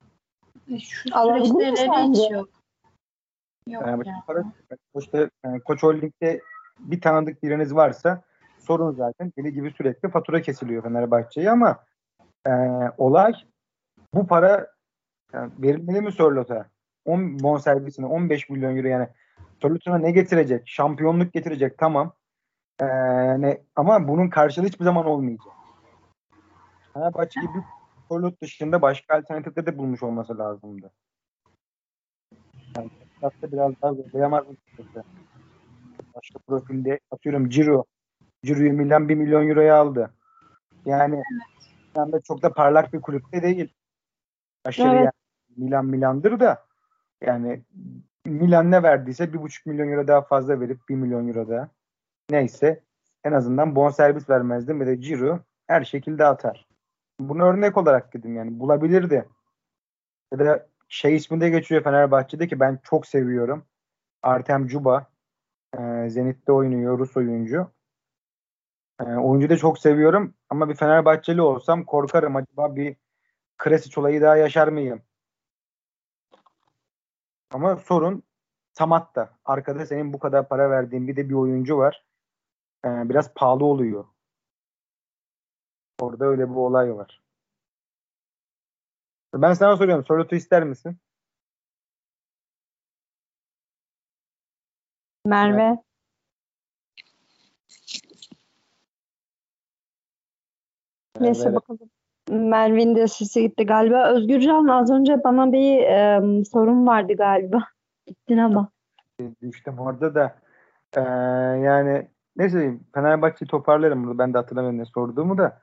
E, Şu sence? hiç yok. Yok Yani ya. para, Koç'ta, yani Koç Holding'de bir tanıdık biriniz varsa sorun zaten. Deli gibi sürekli fatura kesiliyor Fenerbahçe'ye ama e, olay bu para yani verilmeli mi Sörlot'a? 10 bonservisine 15 milyon euro yani Sörlot'a ne getirecek? Şampiyonluk getirecek tamam. E, ne, ama bunun karşılığı hiçbir zaman olmayacak. Fenerbahçe gibi Sörlot dışında başka alternatifleri de bulmuş olması lazımdı. Yani biraz daha zorlayamaz? Başka profilde atıyorum Ciro. Ciro'yu Milan 1 milyon euroya aldı. Yani Milan da çok da parlak bir kulüpte değil. Aşırı Evet. yani. Milan Milan'dır da yani Milan ne verdiyse 1,5 milyon euro daha fazla verip 1 milyon euro daha neyse en azından bonservis vermezdi ve de Ciro her şekilde atar. Bunu örnek olarak dedim yani bulabilirdi. Ya da şey isminde geçiyor Fenerbahçe'de ki ben çok seviyorum. Artem Cuba. Ee, Zenit'te oynuyor Rus oyuncu. Ee, oyuncu da çok seviyorum ama bir Fenerbahçeli olsam korkarım acaba bir Kresic olayı daha yaşar mıyım? Ama sorun Samat'ta. Arkada senin bu kadar para verdiğin bir de bir oyuncu var. Ee, biraz pahalı oluyor. Orada öyle bir olay var. Ben sana soruyorum. Sörlot'u ister misin? Merve. Neyse Evet. bakalım. Merve'nin de sesi gitti galiba. Özgürcan az önce bana bir e, sorun vardı galiba. Gittin ama. düştüm orada da Ee, yani ne söyleyeyim Fenerbahçe'yi toparlarım burada ben de hatırlamıyorum ne sorduğumu da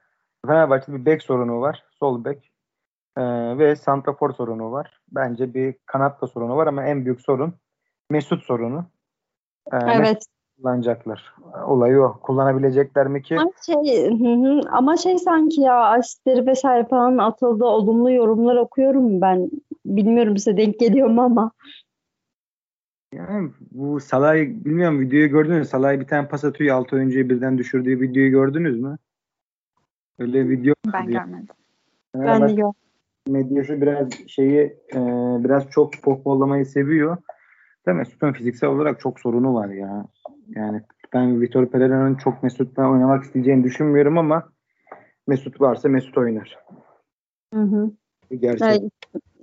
Fenerbahçe'de bir bek sorunu var sol bek Ee, ve santrafor sorunu var bence bir kanat da sorunu var ama en büyük sorun Mesut sorunu Ee, Evet. kullanacaklar olayı o kullanabilecekler mi ki Ama şey, hı hı. ama şey sanki ya asistleri vesaire falan atıldı. Olumlu yorumlar okuyorum ben. Bilmiyorum size denk geliyor mu ama. Yani bu Salah bilmiyorum videoyu gördünüz mü Salah'a bir tane pas atıyor altı oyuncuyu birden düşürdüğü videoyu gördünüz mü öyle video Ben görmedim. Ben de yok. medyası biraz şeyi e, biraz çok pohpollamayı seviyor. Değil mi? Mesut'un fiziksel olarak çok sorunu var ya. Yani ben Vitor Pereira'nın çok Mesut'la oynamak isteyeceğini düşünmüyorum ama Mesut varsa Mesut oynar. Hı hı. Gerçek. Yani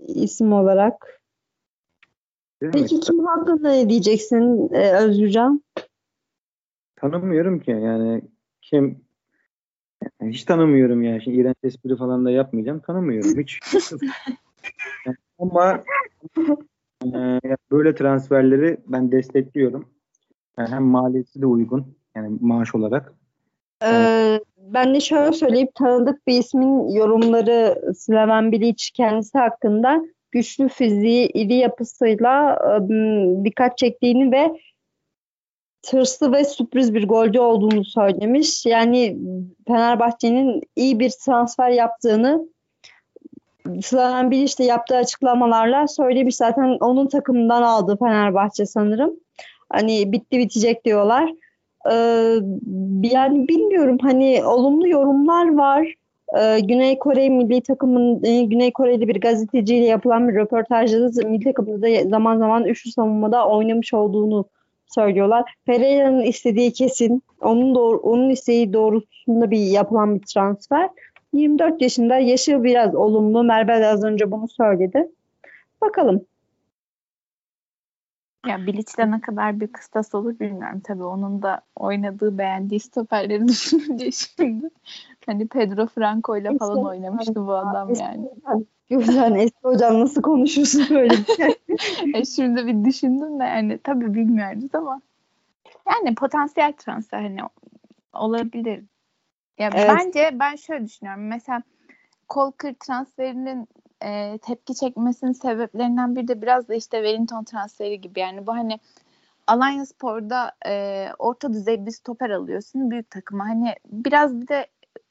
isim olarak. Değil mi? Peki kim hakkında ne diyeceksin e, Özgürcan? Tanımıyorum ki yani kim yani hiç tanımıyorum yani. Şimdi iğrenç espri falan da yapmayacağım. Tanımıyorum hiç. Yani ama e, böyle transferleri ben destekliyorum. Yani hem maliyeti de uygun. Yani maaş olarak. Ee, ben de şöyle söyleyip tanıdık bir ismin yorumları Slaven Bilic kendisi hakkında güçlü fiziği, iri yapısıyla dikkat çektiğini ve tırslı ve sürpriz bir golcü olduğunu söylemiş. Yani Fenerbahçe'nin iyi bir transfer yaptığını Slaven Bilic de yaptığı açıklamalarla söylemiş. Zaten onun takımından aldı Fenerbahçe sanırım. Hani bitti bitecek diyorlar. Ee, yani bilmiyorum hani olumlu yorumlar var. Ee, Güney Kore milli takımın e, Güney Koreli bir gazeteciyle yapılan bir röportajda da milli takımda da zaman zaman üçlü savunmada oynamış olduğunu söylüyorlar. Pereira'nın istediği kesin. Onun doğru, onun isteği doğrultusunda bir yapılan bir transfer. 24 yaşında yaşı biraz olumlu. Merve de az önce bunu söyledi. Bakalım. Ya Bilic'te ne kadar bir kıstas olur bilmiyorum. Tabii onun da oynadığı beğendiği stoperleri düşününce şimdi. Hani Pedro Franco ile falan oynamıştı bu adam yani. Güzel Eski hocam nasıl konuşuyorsun böyle bir şey? e şimdi bir düşündüm de yani tabii bilmiyoruz ama yani potansiyel transfer hani olabilir. Ya evet. bence ben şöyle düşünüyorum. Mesela Kolkır transferinin e, tepki çekmesinin sebeplerinden biri de biraz da işte Wellington transferi gibi. Yani bu hani Alanya Spor'da e, orta düzey bir stoper alıyorsun büyük takıma. Hani biraz bir de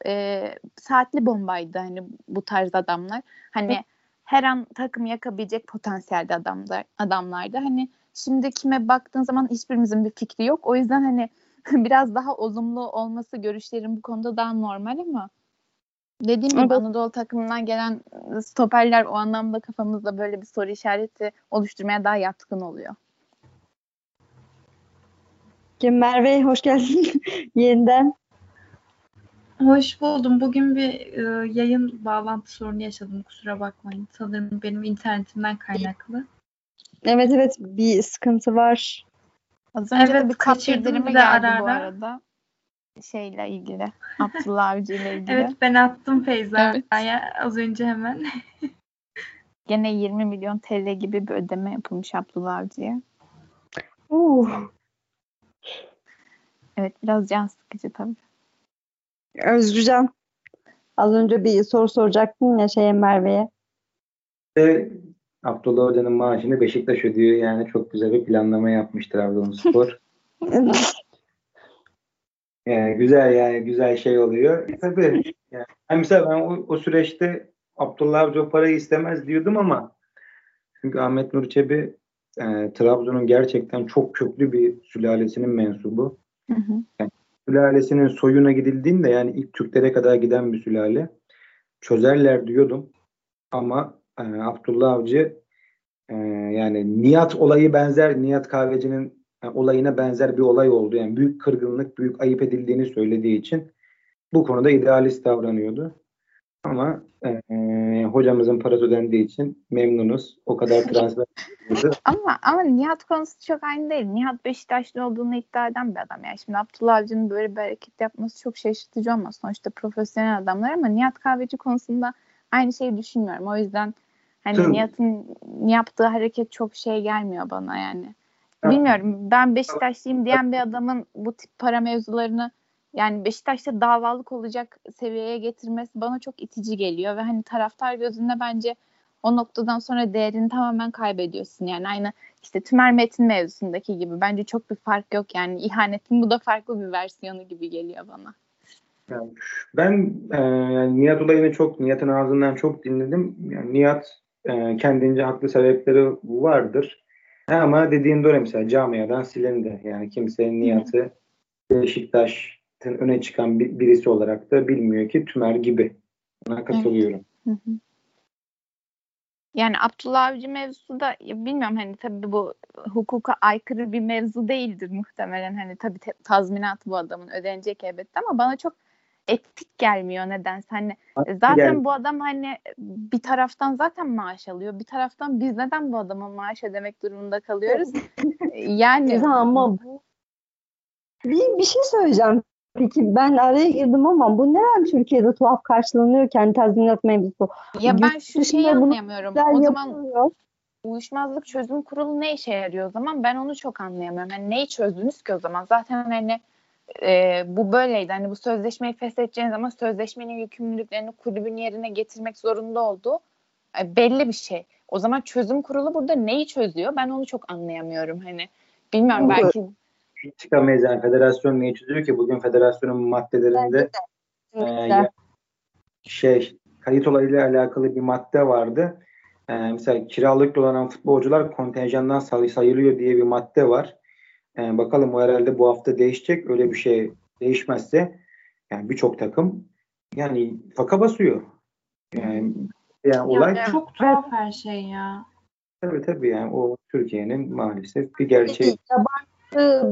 e, saatli bombaydı hani bu tarz adamlar. Hani her an takım yakabilecek potansiyelde adamlar adamlardı. Hani şimdi kime baktığın zaman hiçbirimizin bir fikri yok. O yüzden hani biraz daha olumlu olması görüşlerim bu konuda daha normal ama dediğim gibi. Anadolu takımından gelen stoperler o anlamda kafamızda böyle bir soru işareti oluşturmaya daha yatkın oluyor. Merve hoş geldin yeniden. Hoş buldum. Bugün bir e, yayın bağlantı sorunu yaşadım. Kusura bakmayın. Sanırım benim internetimden kaynaklı. Evet evet bir sıkıntı var. Az önce evet, de bir kap bildirimi geldi ara bu arada. Şeyle ilgili. Abdullah Avcı ile ilgili. evet ben attım Feyza'ya evet. az önce hemen. Gene 20 milyon TL gibi bir ödeme yapılmış Abdullah Avcı'ya. Uh. Evet biraz can sıkıcı tabii. Özgürcan az önce bir soru soracaktın ya şeye Merve'ye. E, Abdullah Hoca'nın maaşını Beşiktaş ödüyor. Yani çok güzel bir planlama yapmış Trabzonspor. yani güzel yani güzel şey oluyor. Tabii. Yani, mesela ben o, o süreçte Abdullah Hoca parayı istemez diyordum ama çünkü Ahmet Nur Çebi e, Trabzon'un gerçekten çok köklü bir sülalesinin mensubu. Hı hı. Yani sülalesinin soyuna gidildiğinde yani ilk Türklere kadar giden bir sülale çözerler diyordum. Ama e, Abdullah Avcı e, yani Nihat olayı benzer Nihat Kahveci'nin e, olayına benzer bir olay oldu. Yani büyük kırgınlık, büyük ayıp edildiğini söylediği için bu konuda idealist davranıyordu. Ama e, hocamızın parası ödendiği için memnunuz. O kadar transfer ama ama Nihat konusu çok aynı değil. Nihat Beşiktaşlı olduğunu iddia eden bir adam. Yani şimdi Abdullah Avcı'nın böyle bir hareket yapması çok şaşırtıcı olmaz. Sonuçta profesyonel adamlar ama Nihat Kahveci konusunda aynı şeyi düşünmüyorum. O yüzden hani Nihat'ın yaptığı hareket çok şey gelmiyor bana yani. Bilmiyorum. Ben Beşiktaşlıyım diyen bir adamın bu tip para mevzularını yani Beşiktaş'ta davalık olacak seviyeye getirmesi bana çok itici geliyor ve hani taraftar gözünde bence o noktadan sonra değerini tamamen kaybediyorsun. Yani aynı işte Tümer Metin mevzusundaki gibi bence çok bir fark yok yani ihanetin bu da farklı bir versiyonu gibi geliyor bana. Yani ben e, yani Nihat olayını çok Nihat'ın ağzından çok dinledim. Yani Nihat e, kendince haklı sebepleri vardır. Ama dediğin doğru mesela camiadan silindi. Yani kimsenin Nihat'ı Beşiktaş öne çıkan bir, birisi olarak da bilmiyor ki Tümer gibi. Buna katılıyorum. Yani Abdullah Avcı mevzusu da bilmiyorum hani tabii bu hukuka aykırı bir mevzu değildir muhtemelen hani tabii te- tazminat bu adamın ödenecek elbette ama bana çok etik gelmiyor nedense hani zaten yani. bu adam hani bir taraftan zaten maaş alıyor bir taraftan biz neden bu adama maaş ödemek durumunda kalıyoruz yani ama bu bir, bir şey söyleyeceğim Peki ben araya girdim ama bu neden Türkiye'de tuhaf karşılanıyor kendi tazminat mevzusu? Ya ben şu şeyi anlayamıyorum. O zaman yapılıyor. uyuşmazlık çözüm kurulu ne işe yarıyor o zaman? Ben onu çok anlayamıyorum. Yani neyi çözdünüz ki o zaman? Zaten hani e, bu böyleydi. Hani bu sözleşmeyi feshedeceğiniz zaman sözleşmenin yükümlülüklerini kulübün yerine getirmek zorunda oldu. E, belli bir şey. O zaman çözüm kurulu burada neyi çözüyor? Ben onu çok anlayamıyorum. Hani bilmiyorum belki çıkamayız yani federasyon niye çözüyor ki bugün federasyonun maddelerinde e, şey kayıt olayıyla alakalı bir madde vardı. E, mesela kiralık dolanan futbolcular kontenjandan say- sayılıyor diye bir madde var. E, bakalım o herhalde bu hafta değişecek. Öyle bir şey değişmezse yani birçok takım yani faka basıyor. Yani, yani olay Ya, çok tuhaf her şey ya. tabii tabii yani o Türkiye'nin maalesef bir gerçeği. Yabancı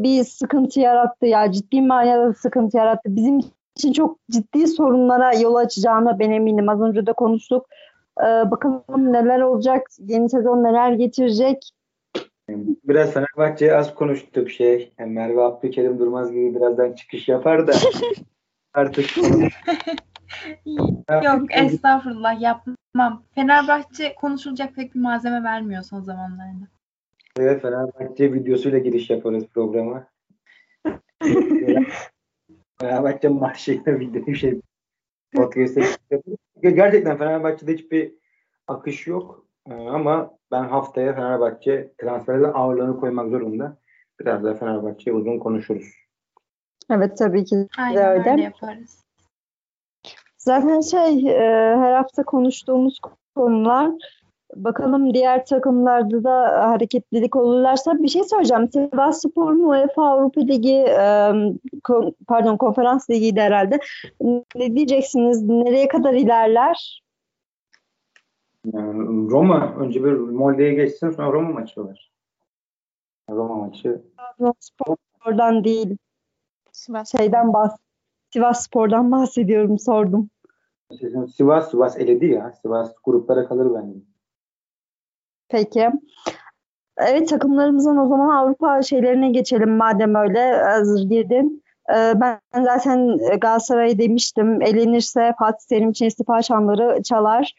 bir sıkıntı yarattı ya ciddi manada sıkıntı yarattı. Bizim için çok ciddi sorunlara yol açacağına ben eminim. Az önce de konuştuk. Ee, bakalım neler olacak, yeni sezon neler getirecek. Biraz Fenerbahçe'ye az konuştuk şey. Yani Merve Abdülkerim Durmaz gibi birazdan çıkış yapar da artık Yok estağfurullah yapmam. Fenerbahçe konuşulacak pek bir malzeme vermiyor son zamanlarda. Evet, Fenerbahçe videosuyla giriş yaparız programa. Fenerbahçe maçıyla video şey podcast'e. Gerçekten Fenerbahçe'de hiçbir akış yok. Ee, Ama ben haftaya Fenerbahçe transferde ağırlığını koymak zorunda. Biraz daha Fenerbahçe'ye uzun konuşuruz. Evet tabii ki de Aynen öyle. öyle yaparız. Zaten şey e, her hafta konuştuğumuz konular bakalım diğer takımlarda da hareketlilik olurlarsa bir şey söyleyeceğim. Sivasspor'un UEFA Avrupa Ligi e, pardon konferans ligiydi herhalde. Ne diyeceksiniz? Nereye kadar ilerler? Roma önce bir Molde'ye geçsin sonra Roma maçı var. Roma maçı. Spor'dan değil, Sivas. şeyden bahs Sivas Spor'dan bahsediyorum, sordum. Sivas Sivas eledi ya. Sivas gruplara kalır bence. Peki. Evet takımlarımızın o zaman Avrupa şeylerine geçelim madem öyle hazır girdin. Ee, ben zaten Galatasaray'ı demiştim. Elenirse Fatih Terim için istifa çanları çalar.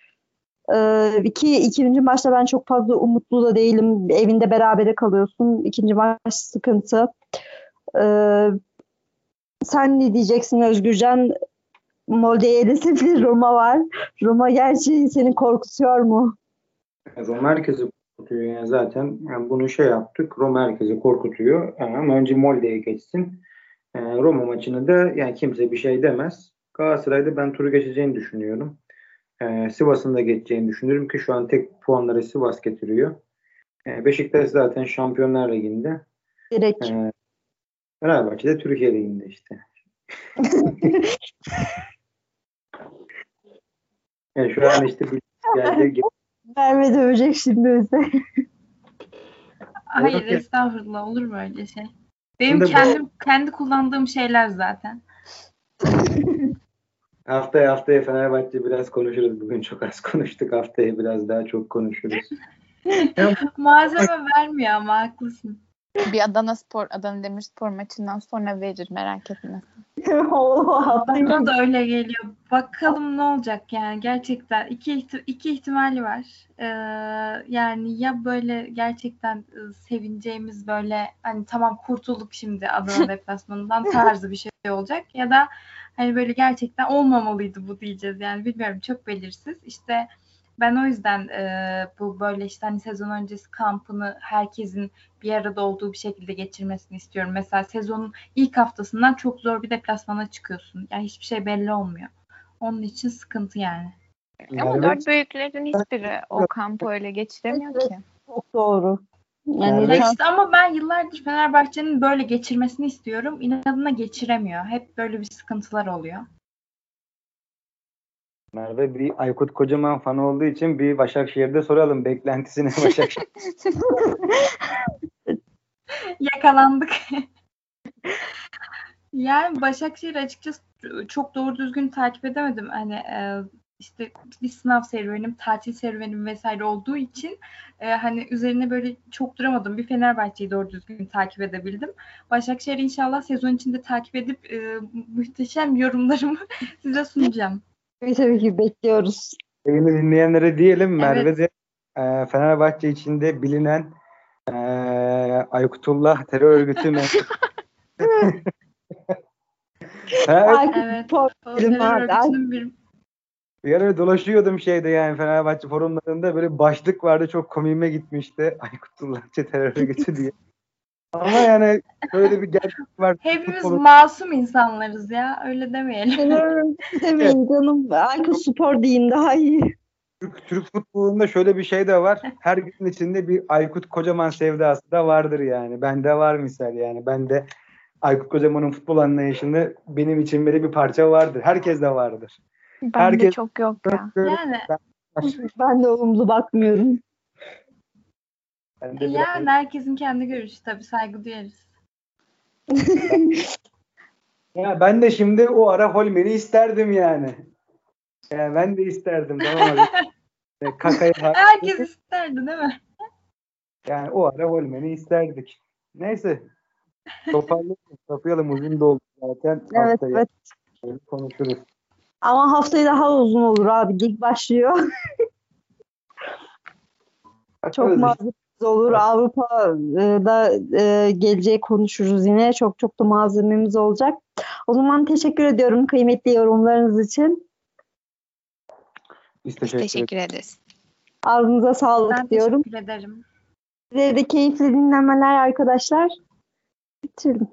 Ee, iki, ikinci maçta ben çok fazla umutlu da değilim. Evinde berabere kalıyorsun. İkinci maç sıkıntı. Ee, sen ne diyeceksin Özgürcan? Molde'ye elese bir Roma var. Roma gerçi seni korkutuyor mu? Roma herkesi korkutuyor yani zaten. Yani bunu şey yaptık. Roma herkesi korkutuyor. Yani ama önce Molde'ye geçsin. Ee, Roma maçını da yani kimse bir şey demez. Galatasaray'da ben turu geçeceğini düşünüyorum. Ee, Sivas'ın da geçeceğini düşünüyorum ki şu an tek puanları Sivas getiriyor. Ee, Beşiktaş zaten Şampiyonlar Ligi'nde. Direkt. Ee, Fenerbahçe de Türkiye Ligi'nde işte. Yani şu an işte bir geldi. Merve dövecek şimdi bize. Hayır estağfurullah olur mu öyle şey? Benim Şimdi bu- kendim kendi kullandığım şeyler zaten. Haftaya haftaya Fenerbahçe biraz konuşuruz. Bugün çok az konuştuk. Haftaya biraz daha çok konuşuruz. Malzeme vermiyor ama haklısın. Bir Adana Spor, Adana Demirspor maçından sonra verir merak etme. Bana da öyle geliyor. Bakalım ne olacak yani gerçekten iki ihti- iki ihtimali var. Ee, yani ya böyle gerçekten e, sevineceğimiz böyle hani tamam kurtulduk şimdi Adana deplasmanından tarzı bir şey olacak ya da hani böyle gerçekten olmamalıydı bu diyeceğiz yani bilmiyorum çok belirsiz. İşte ben o yüzden e, bu böyle işte hani sezon öncesi kampını herkesin bir arada olduğu bir şekilde geçirmesini istiyorum. Mesela sezonun ilk haftasından çok zor bir deplasmana çıkıyorsun. Yani hiçbir şey belli olmuyor. Onun için sıkıntı yani. Ama Merve, dört büyüklerin hiçbiri o kampı öyle geçiremiyor ki. Çok doğru. Yani şans- işte ama ben yıllardır Fenerbahçe'nin böyle geçirmesini istiyorum. İnadına geçiremiyor. Hep böyle bir sıkıntılar oluyor. Merve bir Aykut Kocaman fanı olduğu için bir Başakşehir'de soralım beklentisini Başakşehir. Yakalandık. yani Başakşehir açıkçası çok doğru düzgün takip edemedim. Hani e, işte bir sınav serüvenim, tatil serüvenim vesaire olduğu için e, hani üzerine böyle çok duramadım. Bir Fenerbahçe'yi doğru düzgün takip edebildim. Başakşehir inşallah sezon içinde takip edip e, muhteşem yorumlarımı size sunacağım. Tabii, tabii ki bekliyoruz. Yayını dinleyenlere diyelim Merve Evet. de e, Fenerbahçe içinde bilinen e, Aykutullah terör örgütü Ay, Evet. vardı. Bir bir ara dolaşıyordum şeyde yani Fenerbahçe forumlarında böyle başlık vardı çok komiğime gitmişti. Aykutullah terör örgütü diye. Ama yani böyle bir gerçek var. Hepimiz Futbolun- masum insanlarız ya. Öyle demeyelim. Demeyin canım. Aykut Spor deyin daha iyi. Türk, Türk futbolunda şöyle bir şey de var. Her gün içinde bir Aykut Kocaman sevdası da vardır yani. Bende var misal yani. Bende Aykut Kocaman'ın futbol anlayışında benim için böyle bir parça vardır. Herkes de vardır. Bende Herkes- çok yok ya. Yani Ben de olumlu bakmıyorum. Biraz- yani herkesin kendi görüşü tabii saygı duyarız. Ya ben de şimdi o ara Holmen'i isterdim yani. Yani ben de isterdim tamam mı? Ve Kaka'ya Herkes isterdi değil mi? yani o ara Holmen'i isterdik. Neyse. Toparlayalım, kapayalım. Uzun da oldu zaten. Evet Haftaya evet. konuşuruz. Ama haftayı daha uzun olur abi. Lig başlıyor. Çok Bakarız olur. Avrupa'da e, geleceği konuşuruz yine. Çok çok da malzememiz olacak. O zaman teşekkür ediyorum kıymetli yorumlarınız için. Biz Biz teşekkür, teşekkür ederiz. Ağzınıza sağlık Ben diyorum. teşekkür ederim. Size de keyifli dinlemeler arkadaşlar. Bitirelim.